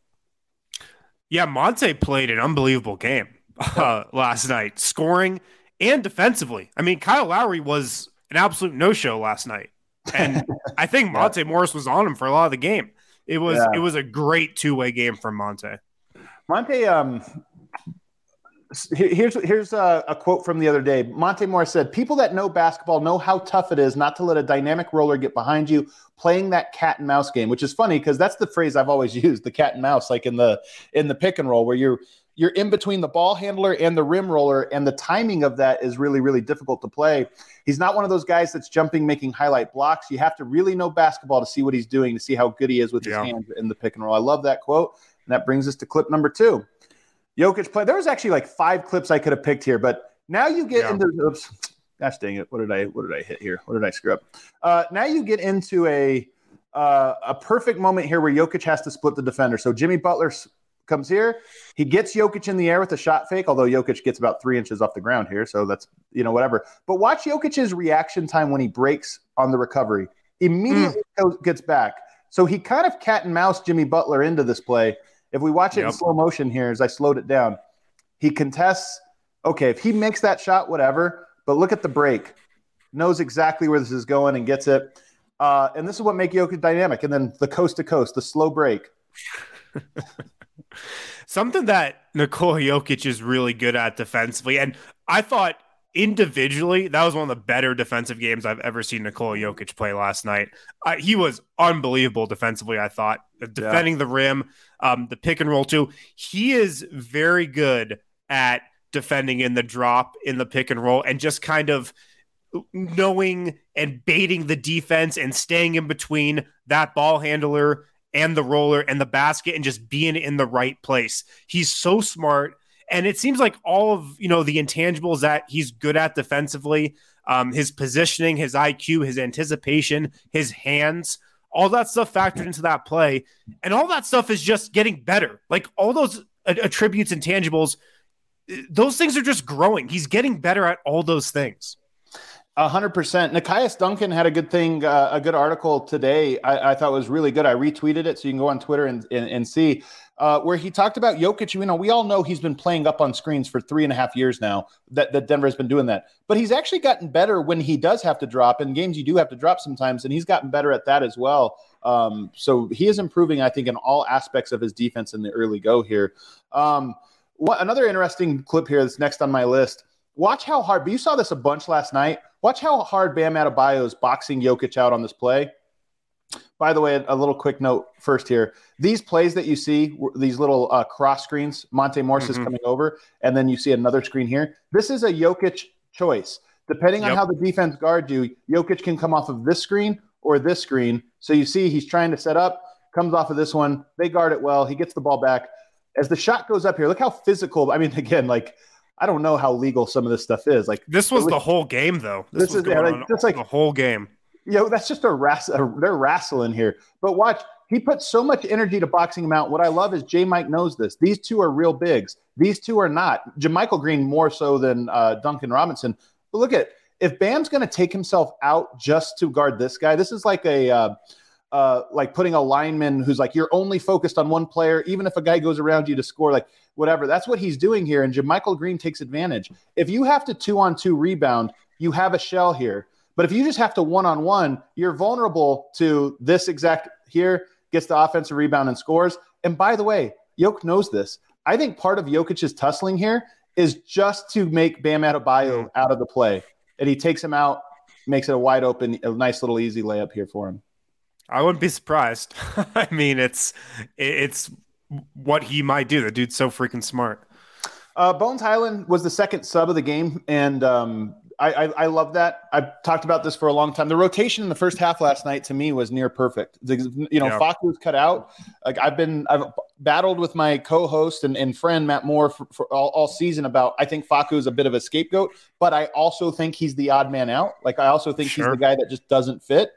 [SPEAKER 2] Yeah, Monte played an unbelievable game uh, last night, scoring and defensively. I mean, Kyle Lowry was an absolute no show last night. And I think Monte Morris was on him for a lot of the game. It was yeah. it was a great two way game from Monte.
[SPEAKER 3] Monte, um, here's here's a, a, quote from the other day. Monte Morris said, "People that know basketball know how tough it is not to let a dynamic roller get behind you, playing that cat and mouse game." Which is funny because that's the phrase I've always used, the cat and mouse, like in the in the pick and roll, where you're you're in between the ball handler and the rim roller, and the timing of that is really, really difficult to play. He's not one of those guys that's jumping, making highlight blocks. You have to really know basketball to see what he's doing, to see how good he is with his hands in the pick and roll. I love that quote. And that brings us to clip number two. Jokic play. There was actually like five clips I could have picked here, but now you get yeah. into oops, gosh dang it. What did I what did I hit here? What did I screw up? Uh, now you get into a uh, a perfect moment here where Jokic has to split the defender. So Jimmy Butler's comes here. He gets Jokic in the air with a shot fake, although Jokic gets about three inches off the ground here. So that's, you know, whatever. But watch Jokic's reaction time when he breaks on the recovery. Immediately mm. gets back. So he kind of cat and mouse Jimmy Butler into this play. If we watch it yep. in slow motion here, as I slowed it down, he contests. Okay, if he makes that shot, whatever. But look at the break. Knows exactly where this is going and gets it. Uh, and this is what makes Jokic dynamic. And then the coast to coast, the slow break.
[SPEAKER 2] Something that Nikola Jokic is really good at defensively, and I thought individually that was one of the better defensive games I've ever seen Nikola Jokic play last night. Uh, he was unbelievable defensively. I thought uh, defending yeah. the rim, um, the pick and roll too. He is very good at defending in the drop, in the pick and roll, and just kind of knowing and baiting the defense and staying in between that ball handler and the roller and the basket and just being in the right place. He's so smart. And it seems like all of, you know, the intangibles that he's good at defensively, um, his positioning, his IQ, his anticipation, his hands, all that stuff factored into that play. And all that stuff is just getting better. Like all those attributes and tangibles, those things are just growing. He's getting better at all those things.
[SPEAKER 3] Hundred percent. Nekias Duncan had a good thing, uh, a good article today. I, I, thought was really good. I retweeted it, so you can go on Twitter and and, and see uh, where he talked about Jokic. You know, we all know he's been playing up on screens for three and a half years now. That that Denver has been doing that, but he's actually gotten better when he does have to drop. In games, you do have to drop sometimes, and he's gotten better at that as well. Um, so he is improving, I think, in all aspects of his defense in the early go here. Um, what, another interesting clip here that's next on my list. Watch how hard. But you saw this a bunch last night Watch how hard Bam Adebayo is boxing Jokic out on this play. By the way, a little quick note first here. These plays that you see, these little uh, cross screens, Monte Morris mm-hmm. is coming over, and then you see another screen here. This is a Jokic choice. Depending yep. on how the defense guards you, Jokic can come off of this screen or this screen. So you see he's trying to set up, comes off of this one. They guard it well. He gets the ball back. As the shot goes up here, look how physical. I mean, again, like I don't know how legal some of this stuff is. Like
[SPEAKER 2] this was, was the whole game, though. This, this is yeah, like, just like the whole game.
[SPEAKER 3] You know, that's just a wrestle. They're wrestling here. But watch, he puts so much energy to boxing him out. What I love is J. Mike knows this. These two are real bigs. These two are not. JaMychal Green more so than uh, Duncan Robinson. But look at if Bam's going to take himself out just to guard this guy. This is like a. Uh, uh, like putting a lineman who's like you're only focused on one player, even if a guy goes around you to score, like whatever. That's what he's doing here. And JaMychal Green takes advantage. If you have to two on two rebound, you have a shell here. But if you just have to one on one, you're vulnerable to this exact here, gets the offensive rebound and scores. And by the way, Yoke knows this. I think part of Jokic's tussling here is just to make Bam Adebayo mm. out of the play. And he takes him out, makes it a wide open, a nice little easy layup here for him.
[SPEAKER 2] I wouldn't be surprised. I mean, it's it's what he might do. The dude's so freaking smart.
[SPEAKER 3] Uh, Bones Hyland was the second sub of the game, and um, I, I, I, love that. I've talked about this for a long time. The rotation in the first half last night to me was near perfect. You know, yeah. Facu was cut out. Like I've been, I've battled with my co-host and, and friend Matt Moore for, for all, all, season about. I think Facu is a bit of a scapegoat, but I also think he's the odd man out. Like I also think sure. he's the guy that just doesn't fit.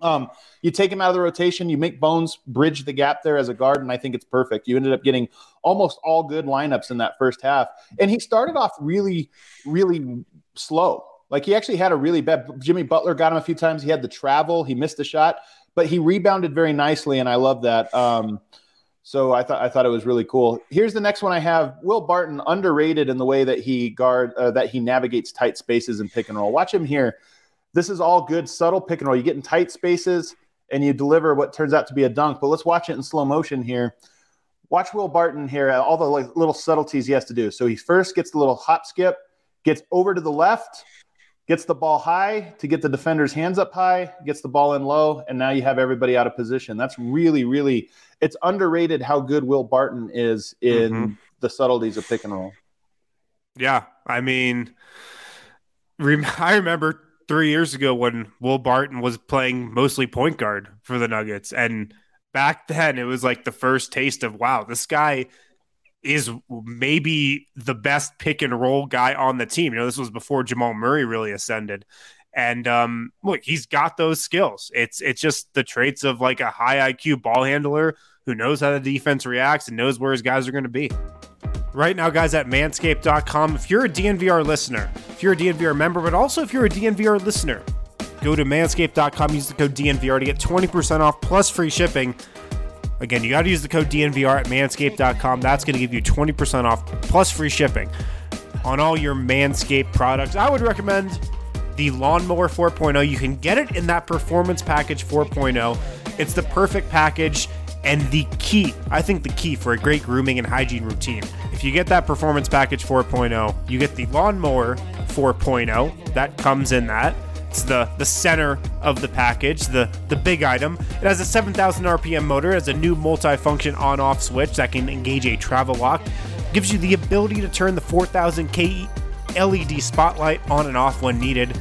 [SPEAKER 3] Um, you take him out of the rotation, you make Bones bridge the gap there as a guard, and I think it's perfect. You ended up getting almost all good lineups in that first half. And he started off really, really slow. Like he actually had a really bad Jimmy Butler got him a few times. He had the travel, he missed the shot, but he rebounded very nicely, and I love that. Um, so I thought I thought it was really cool. Here's the next one I have. Will Barton underrated in the way that he guard uh, that he navigates tight spaces and pick and roll. Watch him here. This is all good, subtle pick and roll. You get in tight spaces and you deliver what turns out to be a dunk. But let's watch it in slow motion here. Watch Will Barton here, all the like, little subtleties he has to do. So he first gets the little hop skip, gets over to the left, gets the ball high to get the defender's hands up high, gets the ball in low, and now you have everybody out of position. That's really, really, it's underrated how good Will Barton is in mm-hmm. the subtleties of pick and roll.
[SPEAKER 2] Yeah. I mean, I remember three years ago when Will Barton was playing mostly point guard for the Nuggets. And back then, it was like the first taste of wow, this guy is maybe the best pick and roll guy on the team. You know, this was before Jamal Murray really ascended. And um, look, he's got those skills. It's it's just the traits of like a high IQ ball handler who knows how the defense reacts and knows where his guys are going to be right now, guys, at manscaped.com. If you're a DNVR listener, if you're a DNVR member, but also if you're a DNVR listener, go to manscaped.com, use the code DNVR to get 20% off plus free shipping. Again, you got to use the code DNVR at manscaped.com. That's going to give you 20% off plus free shipping on all your Manscaped products. I would recommend the Lawnmower 4.0. You can get it in that Performance Package 4.0. It's the perfect package and the key, I think the key for a great grooming and hygiene routine. If you get that Performance Package 4.0, you get the Lawnmower 4.0 that comes in that. It's the, the center of the package, the, the big item. It has a 7,000 RPM motor, has a new multi-function on-off switch that can engage a travel lock, gives you the ability to turn the 4,000K LED spotlight on and off when needed.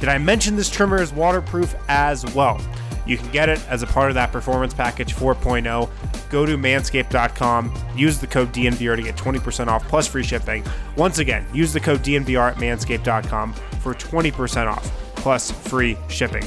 [SPEAKER 2] Did I mention this trimmer is waterproof as well? You can get it as a part of that performance package 4.0. Go to manscaped.com, use the code DNVR to get 20% off plus free shipping. Once again, use the code DNVR at manscaped.com for 20% off plus free shipping.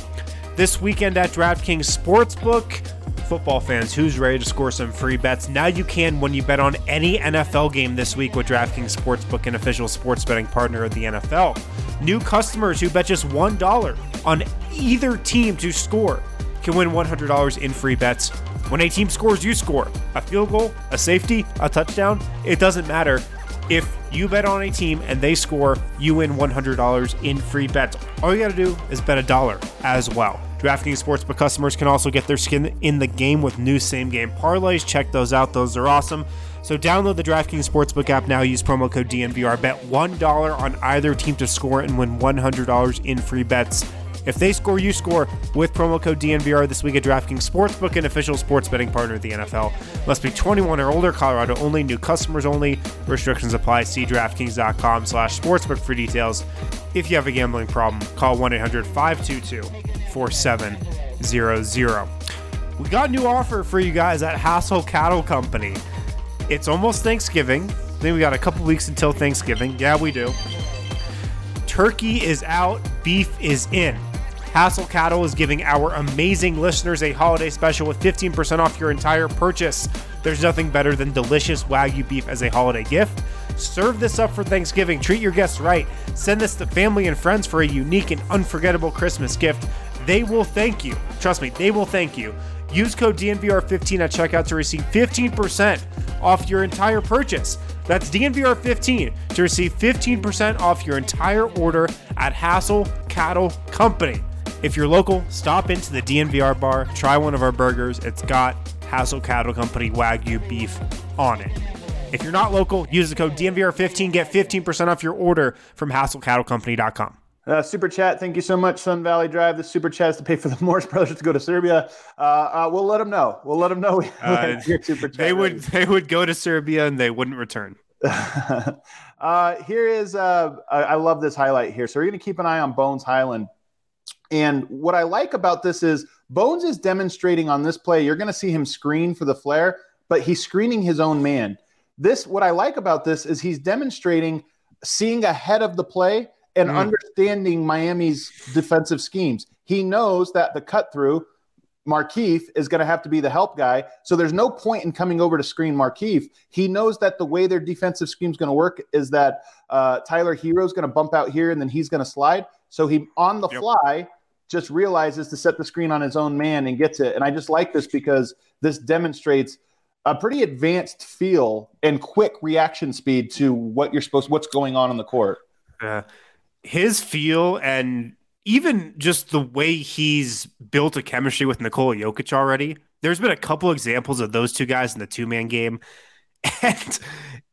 [SPEAKER 2] This weekend at DraftKings Sportsbook, football fans, who's ready to score some free bets? Now you can when you bet on any NFL game this week with DraftKings Sportsbook, an official sports betting partner of the NFL. New customers who bet just $1 on either team to score can win $100 in free bets. When a team scores, you score. A field goal, a safety, a touchdown, it doesn't matter. If you bet on a team and they score, you win $100 in free bets. All you got to do is bet a dollar as well. DraftKings Sportsbook customers can also get their skin in the game with new same game parlays. Check those out, those are awesome. So download the DraftKings Sportsbook app now. Use promo code DNVR. Bet $1 on either team to score and win $100 in free bets. If they score, you score with promo code DNVR this week at DraftKings Sportsbook, an official sports betting partner of the NFL. Must be 21 or older, Colorado only, new customers only. Restrictions apply. See DraftKings.com slash sportsbook for details. If you have a gambling problem, call 1-800-522-4700. We got a new offer for you guys at Hassel Cattle Company. It's almost Thanksgiving. I think we got a couple weeks until Thanksgiving. Yeah, we do. Turkey is out, beef is in. Hassel Cattle is giving our amazing listeners a holiday special with 15% off your entire purchase. There's nothing better than delicious Wagyu beef as a holiday gift. Serve this up for Thanksgiving. Treat your guests right. Send this to family and friends for a unique and unforgettable Christmas gift. They will thank you. Trust me, they will thank you. Use code DNVR15 at checkout to receive 15% off your entire purchase. That's DNVR15 to receive 15% off your entire order at Hassel Cattle Company. If you're local, stop into the DNVR bar, try one of our burgers. It's got Hassel Cattle Company Wagyu beef on it. If you're not local, use the code DNVR15, get 15% off your order from HassleCattleCompany.com.
[SPEAKER 3] Uh, super chat, thank you so much, Sun Valley Drive. The super chat is to pay for the Morris brothers to go to Serbia. Uh, uh, we'll let them know. We'll let them know.
[SPEAKER 2] Uh, they would they would go to Serbia and they wouldn't return.
[SPEAKER 3] Uh, here is uh, I, I love this highlight here. So we're going to keep an eye on Bones Hyland. And what I like about this is Bones is demonstrating on this play. You're going to see him screen for the flare, but he's screening his own man. This what I like about this is he's demonstrating seeing ahead of the play and mm. understanding Miami's defensive schemes. He knows that the cut through Markieff is going to have to be the help guy. So there's no point in coming over to screen Markieff. He knows that the way their defensive scheme is going to work is that uh, Tyler Herro is going to bump out here and then he's going to slide. So he on the yep. fly just realizes to set the screen on his own man and gets it. And I just like this because this demonstrates a pretty advanced feel and quick reaction speed to what you're supposed what's going on in the court.
[SPEAKER 2] Uh, his feel and even just the way he's built a chemistry with Nikola Jokic already. There's been a couple examples of those two guys in the two man game, and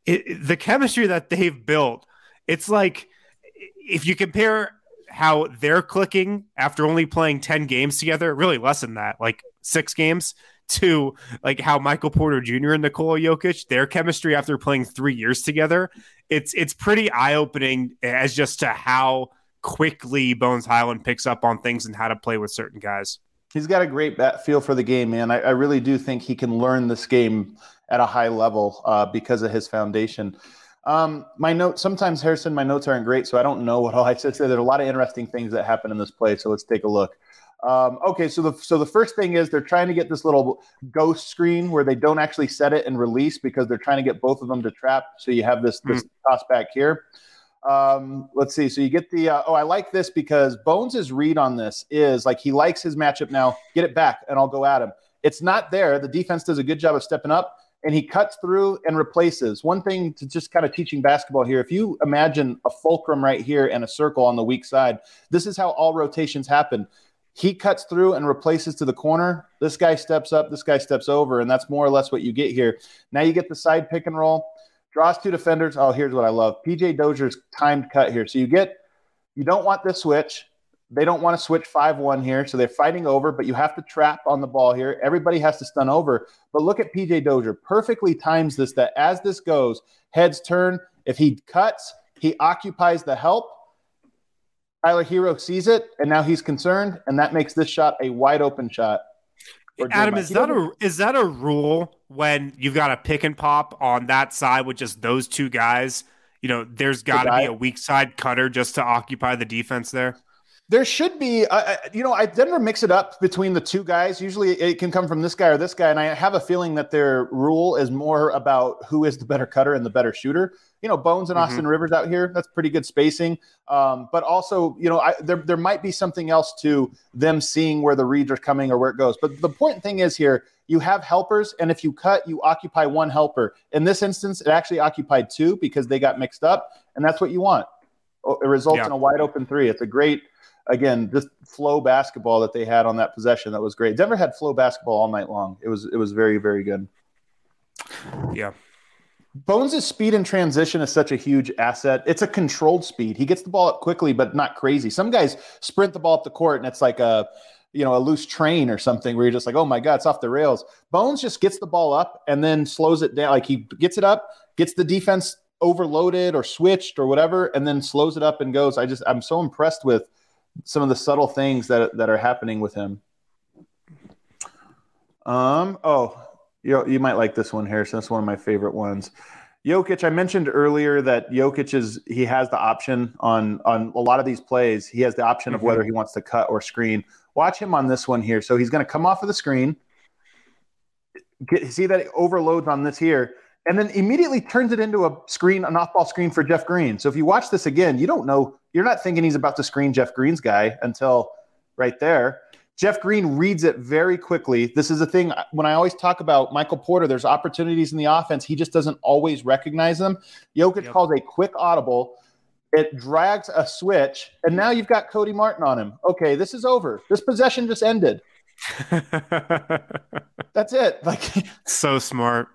[SPEAKER 2] it, the chemistry that they've built. It's like if you compare how they're clicking after only playing 10 games together, really less than that, like six games, to like how Michael Porter Jr. and Nikola Jokic, their chemistry after playing three years together, it's it's pretty eye opening as just to how quickly Bones Hyland picks up on things and how to play with certain guys.
[SPEAKER 3] He's got a great bat feel for the game, man. I, I really do think he can learn this game at a high level uh, because of his foundation. Um, my notes sometimes Harrison, my notes aren't great, so I don't know what all I said. There's a lot of interesting things that happen in this play, so let's take a look. Um, okay, so the so the first thing is they're trying to get this little ghost screen where they don't actually set it and release because they're trying to get both of them to trap. So you have this this mm. toss back here. Um, let's see. So you get the uh, oh, I like this because Bones's read on this is like he likes his matchup now. Get it back, and I'll go at him. It's not there. The defense does a good job of stepping up and he cuts through and replaces. One thing to just kind of teaching basketball here, if you imagine a fulcrum right here and a circle on the weak side, this is how all rotations happen. He cuts through and replaces to the corner. This guy steps up, this guy steps over, and that's more or less what you get here. Now you get the side pick and roll, draws two defenders. Oh, here's what I love PJ Dozier's timed cut here. So you get, you don't want this switch. They don't want to switch 5 1 here. So they're fighting over, but you have to trap on the ball here. Everybody has to stun over. But look at PJ Dozier. Perfectly times this that as this goes, heads turn. If he cuts, he occupies the help. Tyler Herro sees it, and now he's concerned, and that makes this shot a wide open shot.
[SPEAKER 2] Adam, is that a is that a rule when you've got a pick and pop on that side with just those two guys? You know, there's got to be a weak side cutter just to occupy the defense there.
[SPEAKER 3] There should be, uh, you know, I never mix it up between the two guys. Usually it can come from this guy or this guy. And I have a feeling that their rule is more about who is the better cutter and the better shooter. You know, Bones and Austin mm-hmm. Rivers out here, that's pretty good spacing. Um, but also, you know, I, there, there might be something else to them seeing where the reads are coming or where it goes. But the important thing is here, you have helpers. And if you cut, you occupy one helper. In this instance, it actually occupied two because they got mixed up. And that's what you want. It results yeah. in a wide open three. It's a great again, this flow basketball that they had on that possession that was great. Denver had flow basketball all night long. It was it was very very good.
[SPEAKER 2] Yeah.
[SPEAKER 3] Bones' speed in transition is such a huge asset. It's a controlled speed. He gets the ball up quickly, but not crazy. Some guys sprint the ball up the court and it's like a you know a loose train or something where you're just like, oh my god, it's off the rails. Bones just gets the ball up and then slows it down. Like he gets it up, gets the defense overloaded or switched or whatever, and then slows it up and goes. I just I'm so impressed with some of the subtle things that that are happening with him. Um. Oh, you you might like this one, Harrison. That's one of my favorite ones. Jokic, I mentioned earlier that Jokic is he has the option on on a lot of these plays. He has the option of mm-hmm. whether he wants to cut or screen. Watch him on this one here. So he's going to come off of the screen. Get, see that it overloads on this here and then immediately turns it into a screen, an off-ball screen for Jeff Green. So if you watch this again, you don't know, you're not thinking he's about to screen Jeff Green's guy until right there. Jeff Green reads it very quickly. This is a thing when I always talk about Michael Porter, there's opportunities in the offense. He just doesn't always recognize them. Jokic yep. calls a quick audible. It drags a switch, and now you've got Cody Martin on him. Okay, this is over. This possession just ended. That's it. Like
[SPEAKER 2] so smart.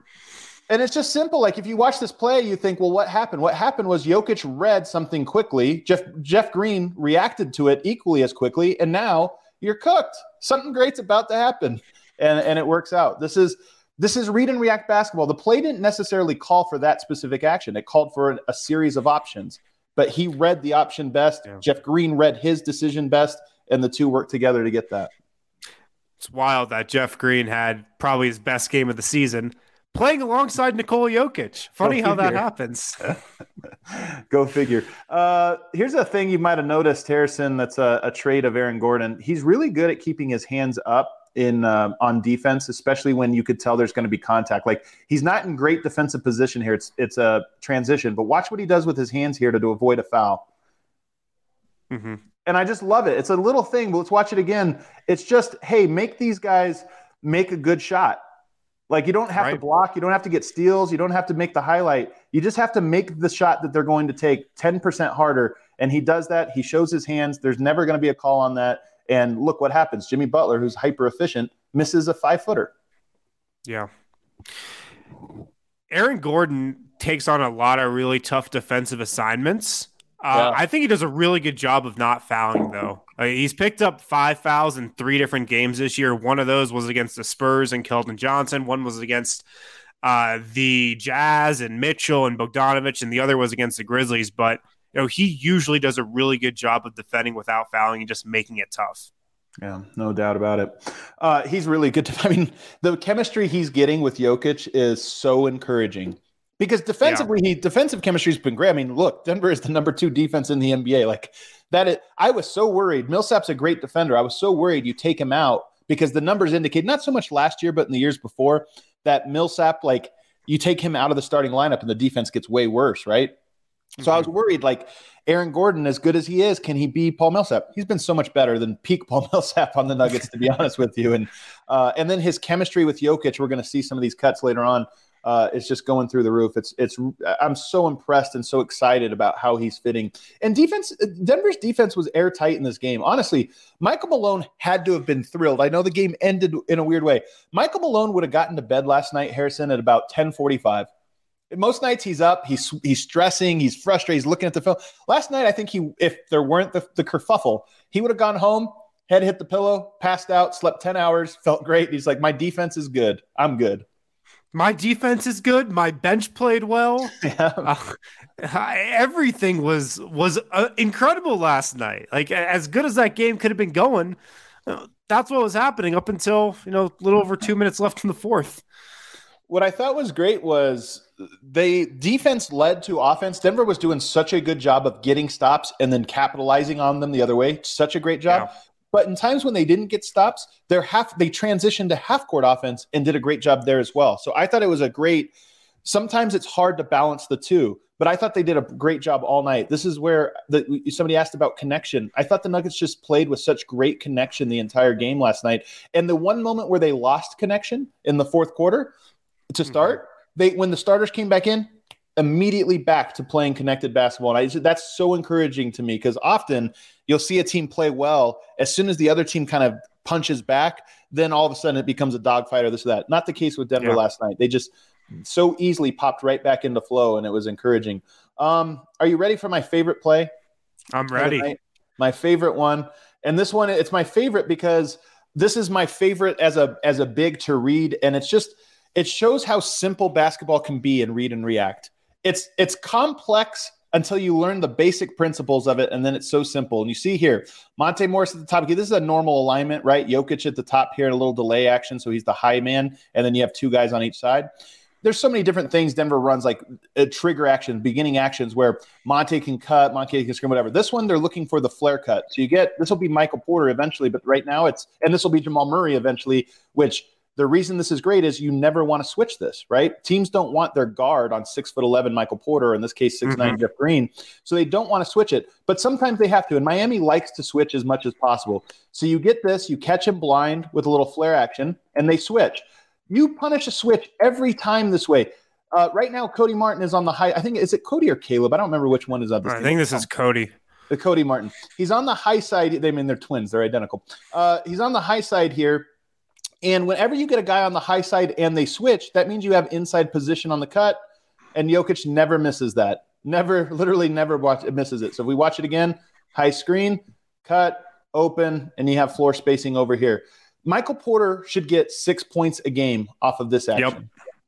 [SPEAKER 3] And it's just simple. Like if you watch this play, you think, well, what happened? What happened was Jokic read something quickly. Jeff Jeff Green reacted to it equally as quickly, and now you're cooked. Something great's about to happen, and and it works out. This is this is read and react basketball. The play didn't necessarily call for that specific action. It called for a, a series of options, but he read the option best. Yeah. Jeff Green read his decision best, and the two worked together to get that.
[SPEAKER 2] It's wild that Jeff Green had probably his best game of the season playing alongside Nikola Jokic. Funny how that happens.
[SPEAKER 3] Go figure. Uh, here's a thing you might have noticed, Harrison. That's a, a trade of Aaron Gordon. He's really good at keeping his hands up in uh, on defense, especially when you could tell there's going to be contact. Like he's not in great defensive position here. It's it's a transition, but watch what he does with his hands here to, to avoid a foul. Mm-hmm. And I just love it. It's a little thing, but let's watch it again. It's just hey, make these guys make a good shot like you don't have right. to block, you don't have to get steals, you don't have to make the highlight. You just have to make the shot that they're going to take 10% harder. And he does that. He shows his hands. There's never going to be a call on that. And look what happens. Jimmy Butler, who's hyper efficient, misses a five footer.
[SPEAKER 2] Yeah. Aaron Gordon takes on a lot of really tough defensive assignments. Uh, yeah. I think he does a really good job of not fouling, though. He's picked up five fouls in three different games this year. One of those was against the Spurs and Keldon Johnson. One was against uh, the Jazz and Mitchell and Bogdanovich, and the other was against the Grizzlies. But you know, he usually does a really good job of defending without fouling and just making it tough.
[SPEAKER 3] Yeah, no doubt about it. Uh, he's really good. To, I mean, the chemistry he's getting with Jokic is so encouraging because defensively, yeah. he defensive chemistry's been great. I mean, look, Denver is the number two defense in the NBA. Like that, is, I was so worried. Millsap's a great defender. I was so worried you take him out because the numbers indicate not so much last year, but in the years before that Millsap, like you take him out of the starting lineup and the defense gets way worse, right? Mm-hmm. So I was worried, like Aaron Gordon, as good as he is, can he be Paul Millsap? He's been so much better than peak Paul Millsap on the Nuggets, to be honest with you. And uh, and then his chemistry with Jokic, we're going to see some of these cuts later on uh, is just going through the roof. It's it's I'm so impressed and so excited about how he's fitting. And defense, Denver's defense was airtight in this game. Honestly, Michael Malone had to have been thrilled. I know the game ended in a weird way. Michael Malone would have gotten to bed last night, Harrison, at about 10:45. Most nights he's up, he's he's stressing, he's frustrated, he's looking at the film. Last night, I think he, if there weren't the, the kerfuffle, he would have gone home, head hit the pillow, passed out, slept 10 hours, felt great. He's like, My defense is good. I'm good
[SPEAKER 2] my defense is good. My bench played well. Yeah. Uh, everything was was uh, incredible last night. Like as good as that game could have been going, uh, that's what was happening up until you know a little over two minutes left in the fourth.
[SPEAKER 3] What I thought was great was they defense led to offense. Denver was doing such a good job of getting stops and then capitalizing on them the other way. Such a great job. Yeah. But in times when they didn't get stops, they're half they transitioned to half court offense and did a great job there as well. So I thought it was a great. Sometimes it's hard to balance the two, but I thought they did a great job all night. This is where the, somebody asked about connection. I thought the Nuggets just played with such great connection the entire game last night. And the one moment where they lost connection in the fourth quarter to mm-hmm. start, mm-hmm. they when the starters came back in, immediately back to playing connected basketball. And I, that's so encouraging to me because often you'll see a team play well as soon as the other team kind of punches back, then all of a sudden it becomes a dogfight or this or that. Not the case with Denver yeah. last night. They just so easily popped right back into flow, and it was encouraging. Um, are you ready for my favorite play?
[SPEAKER 2] I'm ready.
[SPEAKER 3] My favorite one, and this one it's my favorite because this is my favorite as a as a big to read, and it's just it shows how simple basketball can be in read and react. It's it's complex until you learn the basic principles of it, and then it's so simple. And you see here, Monte Morris at the top. This is a normal alignment, right? Jokic at the top here, a little delay action, so he's the high man, and then you have two guys on each side there's so many different things Denver runs, like uh, trigger action, beginning actions, where Monte can cut, Monte can scrim, whatever. This one, they're looking for the flare cut. So you get this will be Michael Porter eventually, but right now it's, and this will be Jamal Murray eventually, which the reason this is great is you never want to switch this, right? Teams don't want their guard on six foot 11 Michael Porter, in this case, six mm-hmm. nine Jeff Green. So they don't want to switch it, but sometimes they have to. And Miami likes to switch as much as possible. So you get this, you catch him blind with a little flare action, and they switch. You punish a switch every time this way. Uh, right now, Cody Martin is on the high. I think is it Cody or Caleb? I don't remember which one is up.
[SPEAKER 2] I think this is Cody.
[SPEAKER 3] The Cody Martin. He's on the high side. They I mean they're twins. They're identical. Uh, he's on the high side here. And whenever you get a guy on the high side and they switch, that means you have inside position on the cut. And Jokic never misses that. Never, literally never watch, misses it. So if we watch it again, high screen, cut, open, and you have floor spacing over here. Michael Porter should get six points a game off of this action. Yep.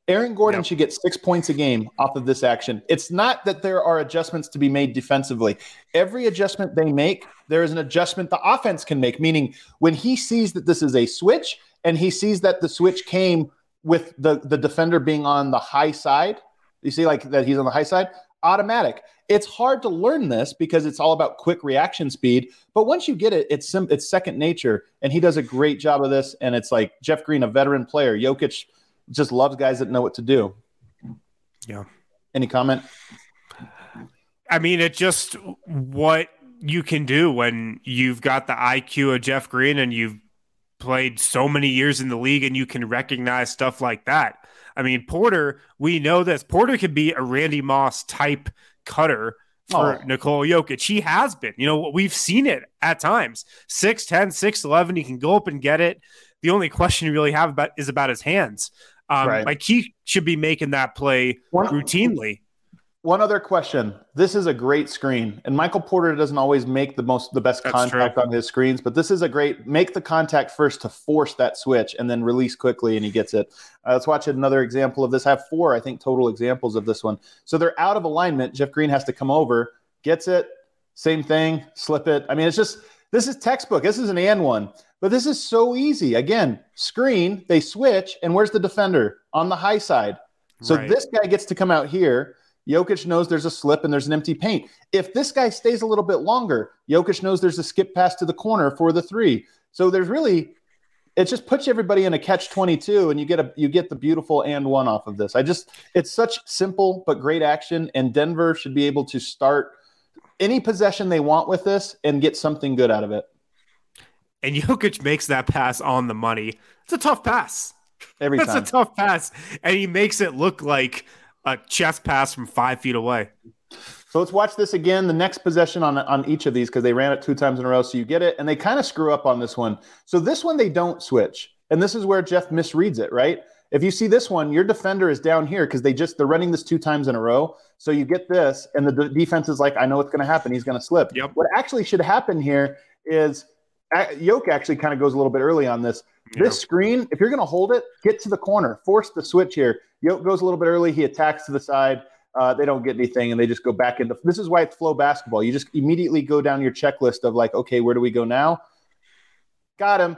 [SPEAKER 3] Aaron Gordon yep. should get six points a game off of this action. It's not that there are adjustments to be made defensively. Every adjustment they make, there is an adjustment the offense can make, meaning when he sees that this is a switch and he sees that the switch came with the, the defender being on the high side, you see like that he's on the high side, automatic. It's hard to learn this because it's all about quick reaction speed. But once you get it, it's sim- it's second nature, and he does a great job of this. And it's like Jeff Green, a veteran player. Jokic just loves guys that know what to do.
[SPEAKER 2] Yeah.
[SPEAKER 3] Any comment?
[SPEAKER 2] I mean, it just what you can do when you've got the IQ of Jeff Green and you've played so many years in the league and you can recognize stuff like that. I mean, Porter, we know this. Porter could be a Randy Moss type cutter for oh. Nikola Jokic. He has been. You know, we've seen it at times. 6'10, 6'11, he can go up and get it. The only question you really have about is about his hands. Um, right. Like he should be making that play routinely.
[SPEAKER 3] One other question. This is a great screen, and Michael Porter doesn't always make the most the best That's contact true. on his screens, but this is a great make the contact first to force that switch and then release quickly, and he gets it. Uh, let's watch another example of this. I have four, I think, total examples of this one. So they're out of alignment. Jeff Green has to come over, gets it, same thing, slip it. I mean, it's just this is textbook. This is an and one, but this is so easy. Again, screen, they switch, and where's the defender on the high side? So right. this guy gets to come out here Jokic knows there's a slip and there's an empty paint. If this guy stays a little bit longer, Jokic knows there's a skip pass to the corner for the three. So there's really it just puts everybody in a catch 22 and you get a you get the beautiful and one off of this. I just it's such simple but great action and Denver should be able to start any possession they want with this and get something good out of it.
[SPEAKER 2] And Jokic makes that pass on the money. It's a tough pass.
[SPEAKER 3] Every
[SPEAKER 2] That's
[SPEAKER 3] time.
[SPEAKER 2] a tough pass. And he makes it look like a chest pass from five feet away.
[SPEAKER 3] So let's watch this again. The next possession on on each of these because they ran it two times in a row, so you get it, and they kind of screw up on this one. So this one they don't switch, and this is where Jeff misreads it. Right? If you see this one, your defender is down here because they just they're running this two times in a row. So you get this, and the defense is like, I know what's going to happen. He's going to slip.
[SPEAKER 2] Yep.
[SPEAKER 3] What actually should happen here is uh, Yoke actually kind of goes a little bit early on this. This screen, if you're going to hold it, get to the corner, force the switch here. Yoke goes a little bit early. He attacks to the side. Uh, they don't get anything, and they just go back into. This is why it's flow basketball. You just immediately go down your checklist of like, okay, where do we go now? Got him.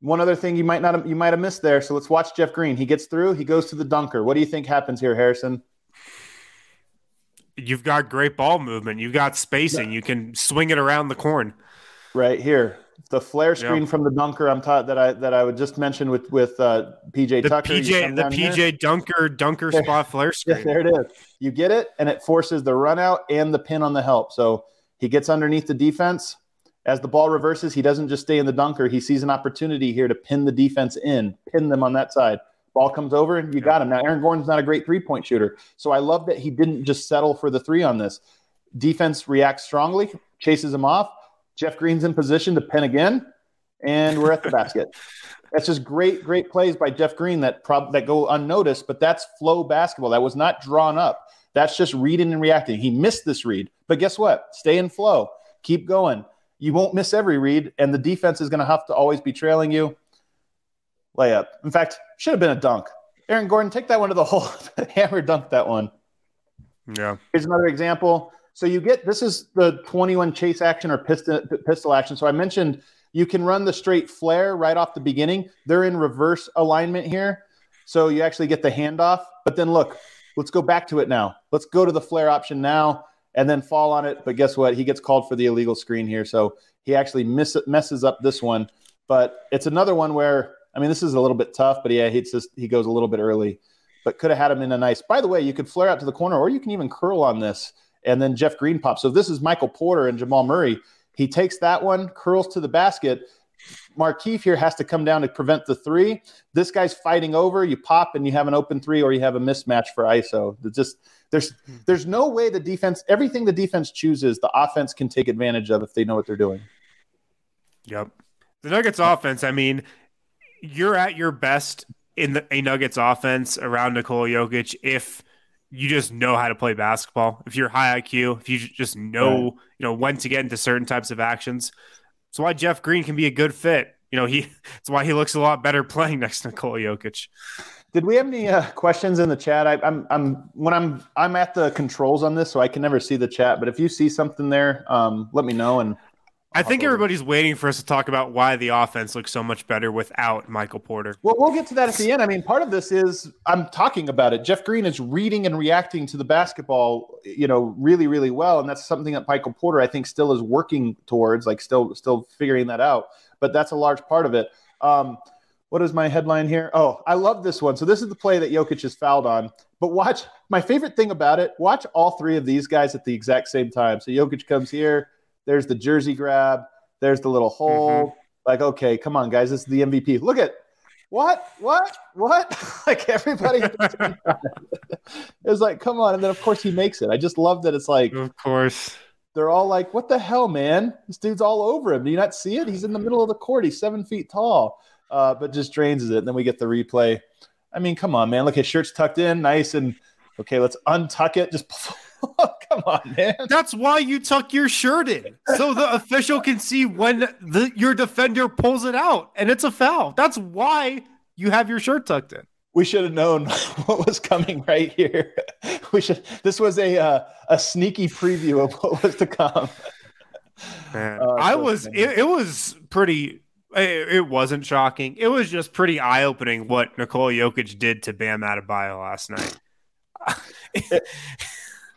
[SPEAKER 3] One other thing you might not you might have missed there. So let's watch Jeff Green. He gets through. He goes to the dunker. What do you think happens here, Harrison?
[SPEAKER 2] You've got great ball movement. You've got spacing. You can swing it around the corn.
[SPEAKER 3] Right here the flare screen from the dunker I'm taught that I that I would just mention with with uh, PJ
[SPEAKER 2] the
[SPEAKER 3] Tucker.
[SPEAKER 2] PJ the PJ here. dunker dunker spot flare screen.
[SPEAKER 3] Yeah, there it is. You get it, and it forces the run out and the pin on the help. So he gets underneath the defense. As the ball reverses, he doesn't just stay in the dunker. He sees an opportunity here to pin the defense in, pin them on that side. Ball comes over and you got him. Now, Aaron Gordon's not a great three point shooter. So I love that he didn't just settle for the three on this. Defense reacts strongly, chases him off. Jeff Green's in position to pin again, and we're at the basket. That's just great, great plays by Jeff Green that prob- that go unnoticed, but that's flow basketball. That was not drawn up. That's just reading and reacting. He missed this read, but guess what? Stay in flow. Keep going. You won't miss every read, and the defense is going to have to always be trailing you. Layup. In fact, should have been a dunk. Aaron Gordon, take that one to the hole. Hammer dunk that one.
[SPEAKER 2] Yeah.
[SPEAKER 3] Here's another example. So you get this is the 21 chase action or pistol pistol action. So I mentioned you can run the straight flare right off the beginning. They're in reverse alignment here. So you actually get the handoff. But then look, let's go back to it now. Let's go to the flare option now and then fall on it. But guess what? He gets called for the illegal screen here. So he actually miss, messes up this one. But it's another one where, I mean, this is a little bit tough, but yeah, he, just, he goes a little bit early, but could have had him in a nice. By the way, you could flare out to the corner or you can even curl on this. And then Jeff Green pops. So this is Michael Porter and Jamal Murray. He takes that one, curls to the basket. Markieff here has to come down to prevent the three. This guy's fighting over. You pop and you have an open three, or you have a mismatch for ISO. It's just there's there's no way the defense everything the defense chooses the offense can take advantage of if they know what they're doing.
[SPEAKER 2] Yep. The Nuggets offense. I mean, you're at your best in the, a Nuggets offense around Nikola Jokic if you just know how to play basketball. If you're high IQ, if you just know, right. you know, when to get into certain types of actions. That's why Jeff Green can be a good fit. You know, he that's why he looks a lot better playing next to Nikola Jokic.
[SPEAKER 3] Did we have any uh, questions in the chat? I, am I'm, I'm when I'm I'm at the controls on this, so I can never see the chat. But if you see something there, um, let me know, and
[SPEAKER 2] I think everybody's waiting for us to talk about why the offense looks so much better without Michael Porter.
[SPEAKER 3] Well, we'll get to that at the end. I mean, part of this is I'm talking about it. Jeff Green is reading and reacting to the basketball, you know, really, really well, and that's something that Michael Porter, I think, still is working towards, like still, still figuring that out. But that's a large part of it. Um, what is my headline here? Oh, I love this one. So this is the play that Jokic is fouled on. But watch my favorite thing about it. Watch all three of these guys at the exact same time. So Jokic comes here there's the jersey grab. There's the little hole. Mm-hmm. Like, okay, come on, guys. This is the MVP. Look at what, what, what? like everybody. it was like, come on. And then, of course, he makes it. I just love that it's like,
[SPEAKER 2] of course.
[SPEAKER 3] They're all like, what the hell, man? This dude's all over him. Do you not see it? He's in the middle of the court. He's seven feet tall, uh, but just drains it. And then we get the replay. I mean, come on, man. Look, his shirt's tucked in, nice. And okay, let's untuck it. Just Come on, man.
[SPEAKER 2] That's why you tuck your shirt in, so the official can see when the, your defender pulls it out, and it's a foul. That's why you have your shirt tucked in.
[SPEAKER 3] We should have known what was coming right here. We should. This was a uh, a sneaky preview of what was to come.
[SPEAKER 2] Man, uh, I was. It, it, was pretty. It, it, wasn't shocking. It was just pretty eye opening what Nikola Jokic did to Bam Adebayo last night.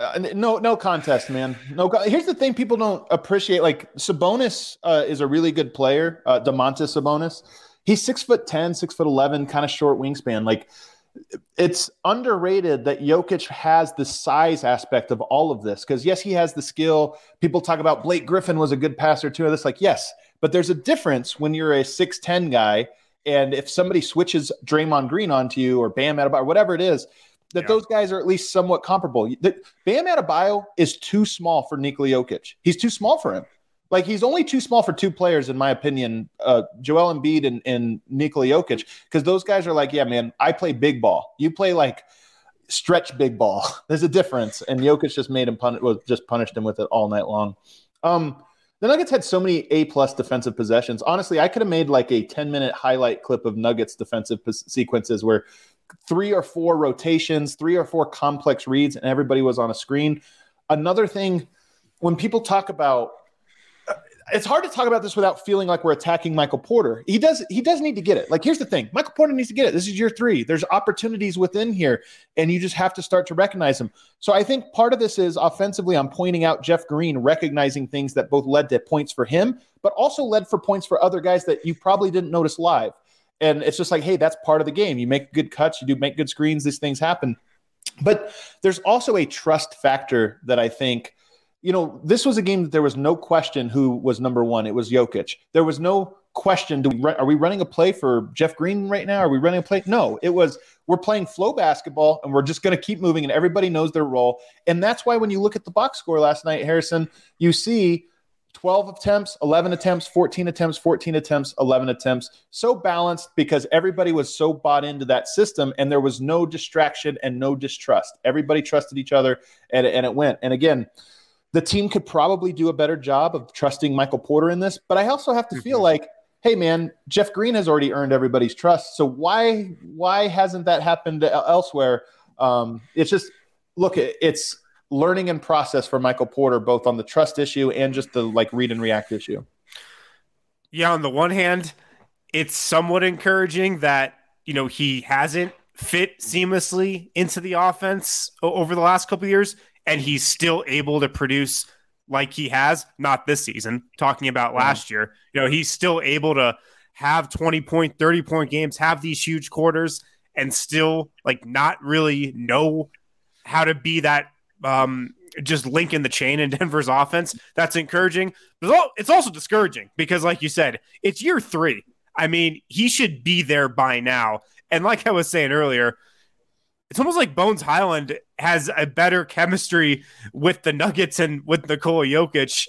[SPEAKER 3] Uh, no, no contest, man. No. Here's the thing: people don't appreciate. Like Sabonis uh, is a really good player. Uh, Domantas Sabonis. He's six foot ten, six foot eleven, kind of short wingspan. Like it's underrated that Jokic has the size aspect of all of this. Because yes, he has the skill. People talk about Blake Griffin was a good passer too. This like yes, but there's a difference when you're a six ten guy, and if somebody switches Draymond Green onto you or Bam Adebayo, whatever it is that yeah. those guys are at least somewhat comparable. That Bam Adebayo is too small for Nikola Jokic. He's too small for him. Like he's only too small for two players, in my opinion, uh, Joel Embiid and, and Nikola Jokic, because those guys are like, yeah, man, I play big ball. You play like stretch big ball. There's a difference, and Jokic just made him pun- was just punished him with it all night long. Um, the Nuggets had so many A plus defensive possessions. Honestly, I could have made like a 10 minute highlight clip of Nuggets defensive sequences where three or four rotations, three or four complex reads, and everybody was on a screen. Another thing, when people talk about it's hard to talk about this without feeling like we're attacking Michael Porter. He does he does need to get it. Like here's the thing. Michael Porter needs to get it. This is year 3. There's opportunities within here and you just have to start to recognize them. So I think part of this is offensively I'm pointing out Jeff Green recognizing things that both led to points for him but also led for points for other guys that you probably didn't notice live. And it's just like, hey, that's part of the game. You make good cuts, you do make good screens, these things happen. But there's also a trust factor that I think you know, this was a game that there was no question who was number one. It was Jokic. There was no question. Do we, are we running a play for Jeff Green right now? Are we running a play? No, it was we're playing flow basketball and we're just going to keep moving and everybody knows their role. And that's why when you look at the box score last night, Harrison, you see 12 attempts, 11 attempts, 14 attempts, 14 attempts, 11 attempts. So balanced because everybody was so bought into that system and there was no distraction and no distrust. Everybody trusted each other and, and it went. And again, the team could probably do a better job of trusting Michael Porter in this, but I also have to feel mm-hmm. like hey man, Jeff Green has already earned everybody's trust. So why why hasn't that happened elsewhere? Um, it's just look, it's learning and process for Michael Porter, both on the trust issue and just the like read and react issue.
[SPEAKER 2] Yeah, on the one hand, it's somewhat encouraging that you know he hasn't fit seamlessly into the offense over the last couple years, and he's still able to produce like he has, not this season, talking about last year. You know, he's still able to have 20 point, 30 point games, have these huge quarters, and still like not really know how to be that um just link in the chain in Denver's offense. That's encouraging. But it's also discouraging because, like you said, it's year three. I mean, he should be there by now. And like I was saying earlier, it's almost like Bones Hyland has a better chemistry with the Nuggets and with Nikola Jokic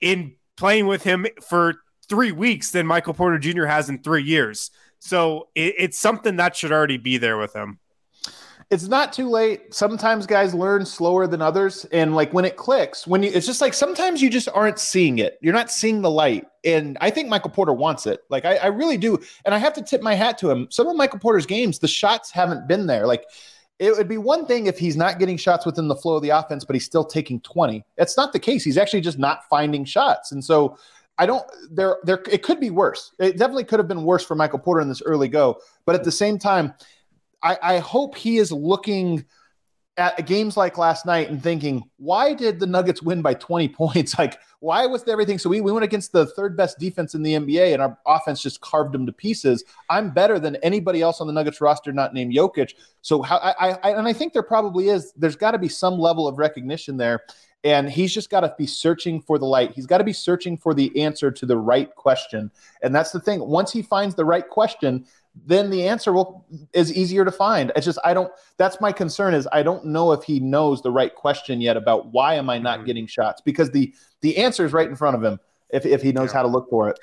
[SPEAKER 2] in playing with him for three weeks than Michael Porter Jr. has in three years. So it, it's something that should already be there with him.
[SPEAKER 3] It's not too late. Sometimes guys learn slower than others. And like when it clicks, when you, it's just like sometimes you just aren't seeing it. You're not seeing the light. And I think Michael Porter wants it. Like I, I really do. And I have to tip my hat to him. Some of Michael Porter's games, the shots haven't been there. Like it would be one thing if he's not getting shots within the flow of the offense, but he's still taking 20. That's not the case. He's actually just not finding shots. And so I don't there there it could be worse. It definitely could have been worse for Michael Porter in this early go. But at the same time, I, I hope he is looking – at games like last night and thinking, why did the Nuggets win by 20 points? Like, why was everything? So we, we went against the third best defense in the NBA and our offense just carved them to pieces. I'm better than anybody else on the Nuggets roster, not named Jokic. So how I, I and I think there probably is, there's got to be some level of recognition there. And he's just got to be searching for the light. He's got to be searching for the answer to the right question. And that's the thing. Once he finds the right question, then the answer will is easier to find. It's just I don't that's my concern is I don't know if he knows the right question yet about why am I not mm-hmm. getting shots because the the answer is right in front of him if if he knows yeah. how to look for it.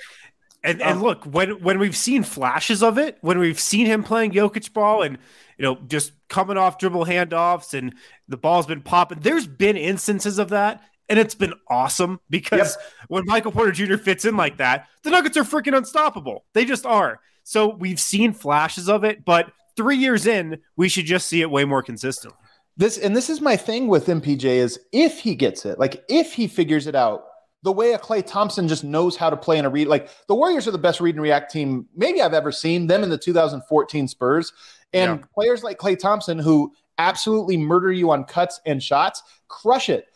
[SPEAKER 2] And, and um, look, when when we've seen flashes of it, when we've seen him playing Jokic ball and you know just coming off dribble handoffs and the ball's been popping, there's been instances of that, and it's been awesome because yep. when Michael Porter Jr. fits in like that, the Nuggets are freaking unstoppable. They just are. So we've seen flashes of it, but three years in, we should just see it way more consistent.
[SPEAKER 3] This and this is my thing with MPJ is if he gets it, like if he figures it out, the way a Klay Thompson just knows how to play in a read. Like the Warriors are the best read and react team maybe I've ever seen. Them in the 2014 Spurs, and yeah. players like Klay Thompson who absolutely murder you on cuts and shots, crush it.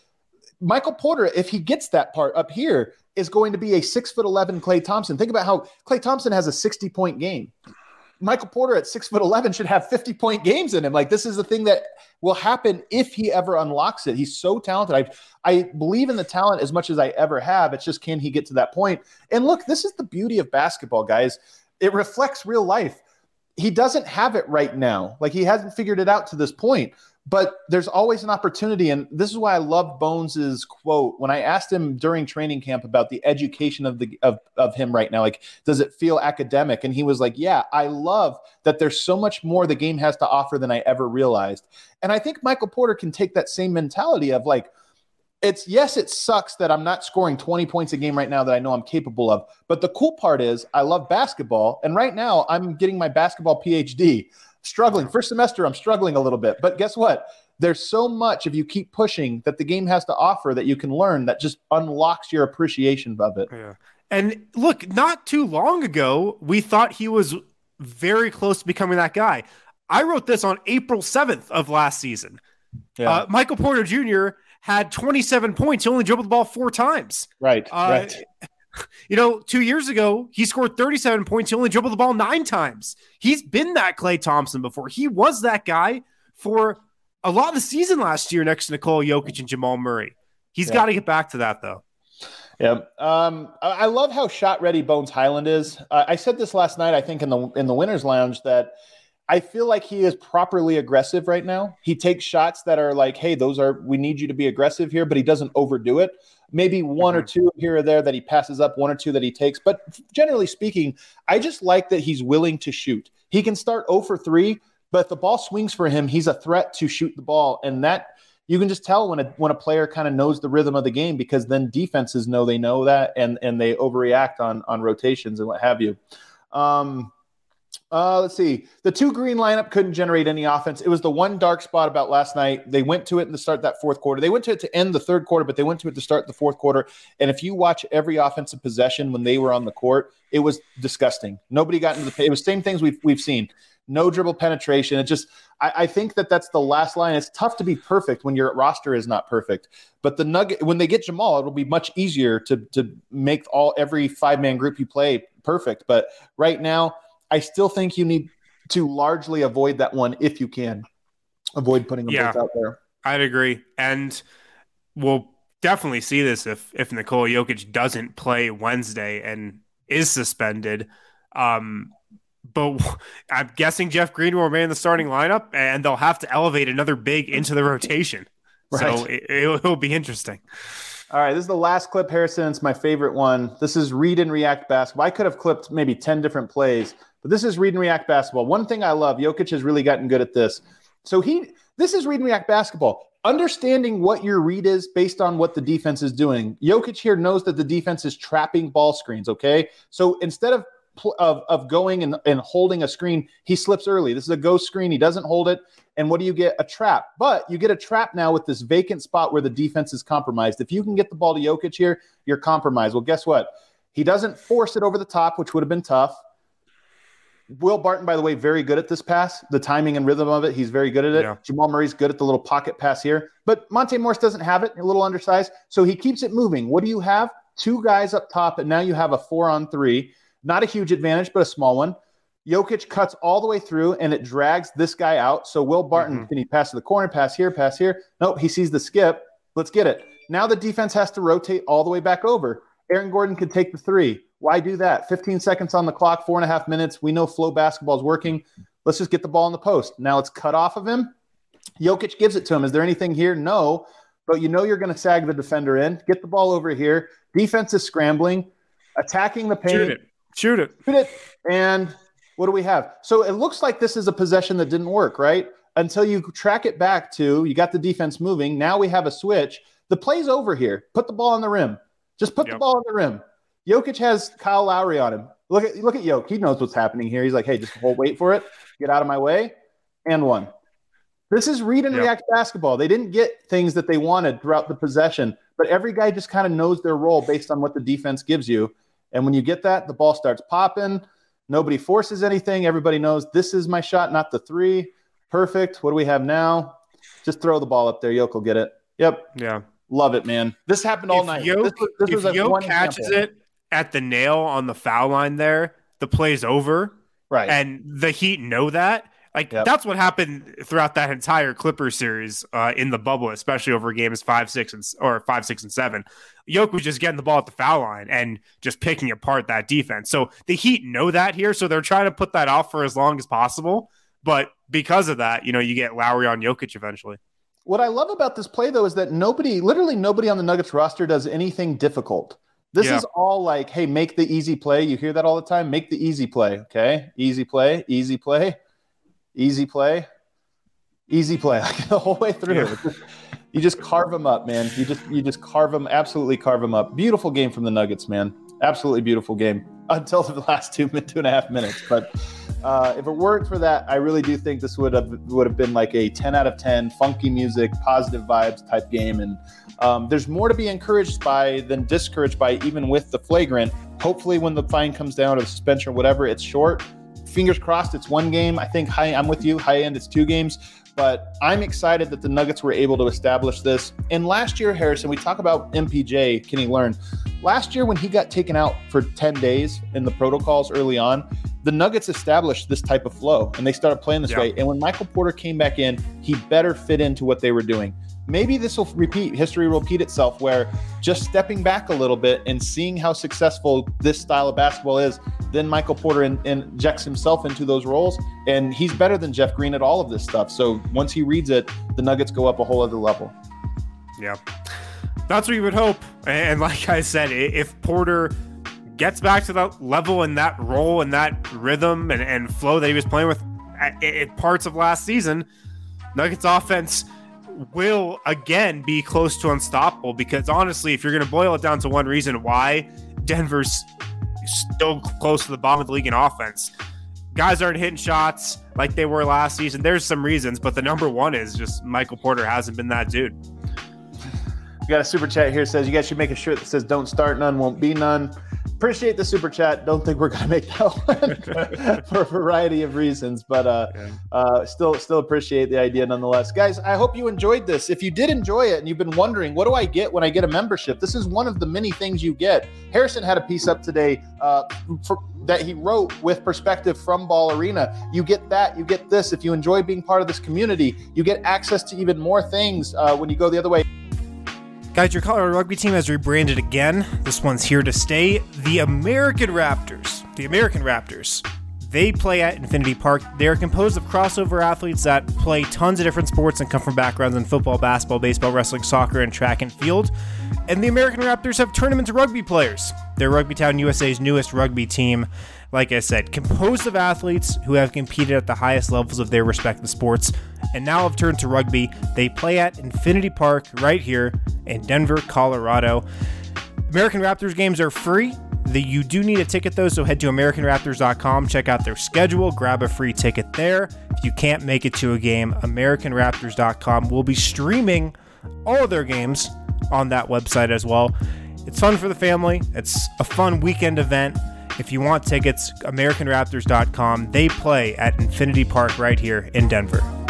[SPEAKER 3] Michael Porter, if he gets that part up here, is going to be a six foot 11 Klay Thompson. Think about how Klay Thompson has a 60 point game. Michael Porter at six foot 11 should have 50 point games in him. Like this is the thing that will happen if he ever unlocks it. He's so talented. I, I believe in the talent as much as I ever have. It's just, can he get to that point? And look, this is the beauty of basketball, guys. It reflects real life. He doesn't have it right now. Like he hasn't figured it out to this point but there's always an opportunity. And this is why i love bones's quote. When i asked him during training camp about the education of the of, of him right now like does it feel academic? And he was like yeah i love that there's so much more the game has to offer than i ever realized. And i think michael porter can take that same mentality of like it's yes, it sucks that I'm not scoring 20 points a game right now that I know I'm capable of. But the cool part is I love basketball. And right now I'm getting my basketball PhD struggling. First semester, I'm struggling a little bit. But guess what? There's so much if you keep pushing that the game has to offer that you can learn that just unlocks your appreciation of it.
[SPEAKER 2] Yeah. And look, not too long ago, we thought he was very close to becoming that guy. I wrote this on April 7th of last season. Yeah. Uh, Michael Porter Jr. had 27 points. He only dribbled the ball four times.
[SPEAKER 3] Right. Uh, right.
[SPEAKER 2] You know, two years ago, he scored 37 points. He only dribbled the ball nine times. He's been that Klay Thompson before. He was that guy for a lot of the season last year next to Nikola Jokic and Jamal Murray. He's
[SPEAKER 3] Yeah.
[SPEAKER 2] got to get back to that though.
[SPEAKER 3] Yeah. Um, I I love how shot ready Bones Hyland is. Uh, I said this last night, I think in the in the winners lounge that I feel like he is properly aggressive right now. He takes shots that are like, hey, those are we need you to be aggressive here, but he doesn't overdo it. Maybe one or two here or there that he passes up, one or two that he takes. But generally speaking, I just like that he's willing to shoot. He can start 0 for 3, but if the ball swings for him, he's a threat to shoot the ball. And that you can just tell when a when a player kind of knows the rhythm of the game because then defenses know they know that and and they overreact on on rotations and what have you. Um, uh, let's see. The two green lineup couldn't generate any offense. It was the one dark spot about last night. They went to it in the start that fourth quarter. They went to it to end the third quarter, but they went to it to start the fourth quarter. And if you watch every offensive possession when they were on the court, it was disgusting. Nobody got into the. It was same things we've we've seen. No dribble penetration. It just I, I think that that's the last line. It's tough to be perfect when your roster is not perfect. But the nugget when they get Jamal, it'll be much easier to to make all every five man group you play perfect. But right now, I still think you need to largely avoid that one if you can. Avoid putting them
[SPEAKER 2] Yeah.
[SPEAKER 3] both out there.
[SPEAKER 2] I'd agree, and we'll definitely see this if if Nikola Jokic doesn't play Wednesday and is suspended. Um, but I'm guessing Jeff Green will remain in the starting lineup, and they'll have to elevate another big into the rotation. So it, it'll, it'll be interesting.
[SPEAKER 3] All right, this is the last clip, Harrison. It's my favorite one. This is read and react basketball. I could have clipped maybe 10 different plays, but this is read and react basketball. One thing I love, Jokic has really gotten good at this. So he this is read and react basketball. Understanding what your read is based on what the defense is doing. Jokic here knows that the defense is trapping ball screens, okay? So instead of of, of going and, and holding a screen, he slips early. This is a ghost screen. He doesn't hold it. And what do you get? A trap. But you get a trap now with this vacant spot where the defense is compromised. If you can get the ball to Jokic here, you're compromised. Well, guess what? He doesn't force it over the top, which would have been tough. Will Barton, by the way, very good at this pass. The timing and rhythm of it, he's very good at it.
[SPEAKER 2] Yeah.
[SPEAKER 3] Jamal Murray's good at the little pocket pass here, but Monte Morris doesn't have it, a little undersized. So he keeps it moving. What do you have? Two guys up top, and now you have a four on three. Not a huge advantage, but a small one. Jokic cuts all the way through and it drags this guy out. So Will Barton,
[SPEAKER 2] Mhm.
[SPEAKER 3] can he pass to the corner, pass here, pass here? Nope, he sees the skip. Let's get it. Now the defense has to rotate all the way back over. Aaron Gordon could take the three. Why do that? 15 seconds on the clock, four and a half minutes. We know flow basketball is working. Let's just get the ball in the post. Now it's cut off of him. Jokic gives it to him. Is there anything here? No. But you know you're going to sag the defender in. Get the ball over here. Defense is scrambling, attacking the paint.
[SPEAKER 2] Shoot it. Shoot it.
[SPEAKER 3] Shoot it. And what do we have? So it looks like this is a possession that didn't work, right? Until you track it back to you got the defense moving. Now we have a switch. The play's over here. Put the ball on the rim. Just put the ball on the rim. Jokic has Kyle Lowry on him. Look at look at Jokic. He knows what's happening here. He's like, hey, just hold, wait for it. Get out of my way. And one. This is read and
[SPEAKER 2] Yep.
[SPEAKER 3] react basketball. They didn't get things that they wanted throughout the possession, but every guy just kind of knows their role based on what the defense gives you. And when you get that, the ball starts popping. Nobody forces anything. Everybody knows this is my shot, not the three. Perfect. What do we have now? Just throw the ball up there. Yoke will get it. Yep.
[SPEAKER 2] Yeah.
[SPEAKER 3] Love it, man. This happened all
[SPEAKER 2] if
[SPEAKER 3] night.
[SPEAKER 2] Yoke,
[SPEAKER 3] this was, this
[SPEAKER 2] if
[SPEAKER 3] was
[SPEAKER 2] Yoke catches
[SPEAKER 3] example.
[SPEAKER 2] it at the nail on the foul line there, the play's over.
[SPEAKER 3] Right.
[SPEAKER 2] and the Heat know that. Like
[SPEAKER 3] Yep.
[SPEAKER 2] that's what happened throughout that entire Clippers series uh, in the bubble, especially over games five, six, and or five, six, and seven. Yoke was just getting the ball at the foul line and just picking apart that defense. So the Heat know that here, so they're trying to put that off for as long as possible. But because of that, you know, you get Lowry on Jokic eventually.
[SPEAKER 3] What I love about this play, though, is that nobody, literally nobody on the Nuggets roster does anything difficult. This
[SPEAKER 2] Yeah.
[SPEAKER 3] is all like, hey, make the easy play. You hear that all the time. Make the easy play. Okay. Easy play, easy play, easy play, easy play. Like the whole way through.
[SPEAKER 2] Yeah.
[SPEAKER 3] You just carve them up, man. You just you just carve them, absolutely carve them up. Beautiful game from the Nuggets, man. Absolutely beautiful game until the last two two and a half minutes. But uh, if it weren't for that, I really do think this would have would have been like a ten out of ten, funky music, positive vibes type game. And um, there's more to be encouraged by than discouraged by, even with the flagrant. Hopefully, when the fine comes down or the suspension or whatever, it's short. Fingers crossed, it's one game. I think high. I'm with you. High end, it's two games. But I'm excited that the Nuggets were able to establish this. And last year, Harrison, we talk about MPJ, Kenny Learn. Last year, when he got taken out for 10 days in the protocols early on, the Nuggets established this type of flow and they started playing this
[SPEAKER 2] Yeah.
[SPEAKER 3] way. And when Michael Porter came back in, he better fit into what they were doing. Maybe this will repeat history will repeat itself where just stepping back a little bit and seeing how successful this style of basketball is then michael porter in, injects himself into those roles and he's better than jeff green at all of this stuff. So once he reads it the nuggets go up a whole other level.
[SPEAKER 2] Yeah. That's what you would hope. And like i said if porter gets back to that level and that role and that rhythm and, and flow that he was playing with at, at parts of last season nuggets offense will again be close to unstoppable because honestly, if you're going to boil it down to one reason why Denver's still close to the bottom of the league in offense, guys aren't hitting shots like they were last season. There's some reasons, but the number one is just Michael Porter hasn't been that dude.
[SPEAKER 3] Got a super chat here says you guys should make a shirt that says "Don't start none, won't be none." appreciate the super chat. Don't think we're to make that one for a variety of reasons, but uh, uh, still, still appreciate the idea nonetheless, guys. I hope you enjoyed this. If you did enjoy it and you've been wondering, what do I get when I get a membership? This is one of the many things you get. Harrison had a piece up today uh, for, that he wrote with perspective from Ball Arena. You get that. You get this. If you enjoy being part of this community, you get access to even more things uh, when you go the other way.
[SPEAKER 2] Guys, your Colorado rugby team has rebranded again. This one's here to stay. The American Raptors. The American Raptors. They play at Infinity Park. They are composed of crossover athletes that play tons of different sports and come from backgrounds in football, basketball, baseball, wrestling, soccer, and track and field. And the American Raptors have tournament rugby players. They're Rugby Town USA's newest rugby team like I said, composed of athletes who have competed at the highest levels of their respective sports and now have turned to rugby. They play at Infinity Park right here in Denver, Colorado. American Raptors games are free. The, you do need a ticket though, so head to AmericanRaptors.com, check out their schedule, grab a free ticket there. If you can't make it to a game, AmericanRaptors.com will be streaming all of their games on that website as well. It's fun for the family, it's a fun weekend event. If you want tickets, AmericanRaptors.com. They play at Infinity Park right here in Denver.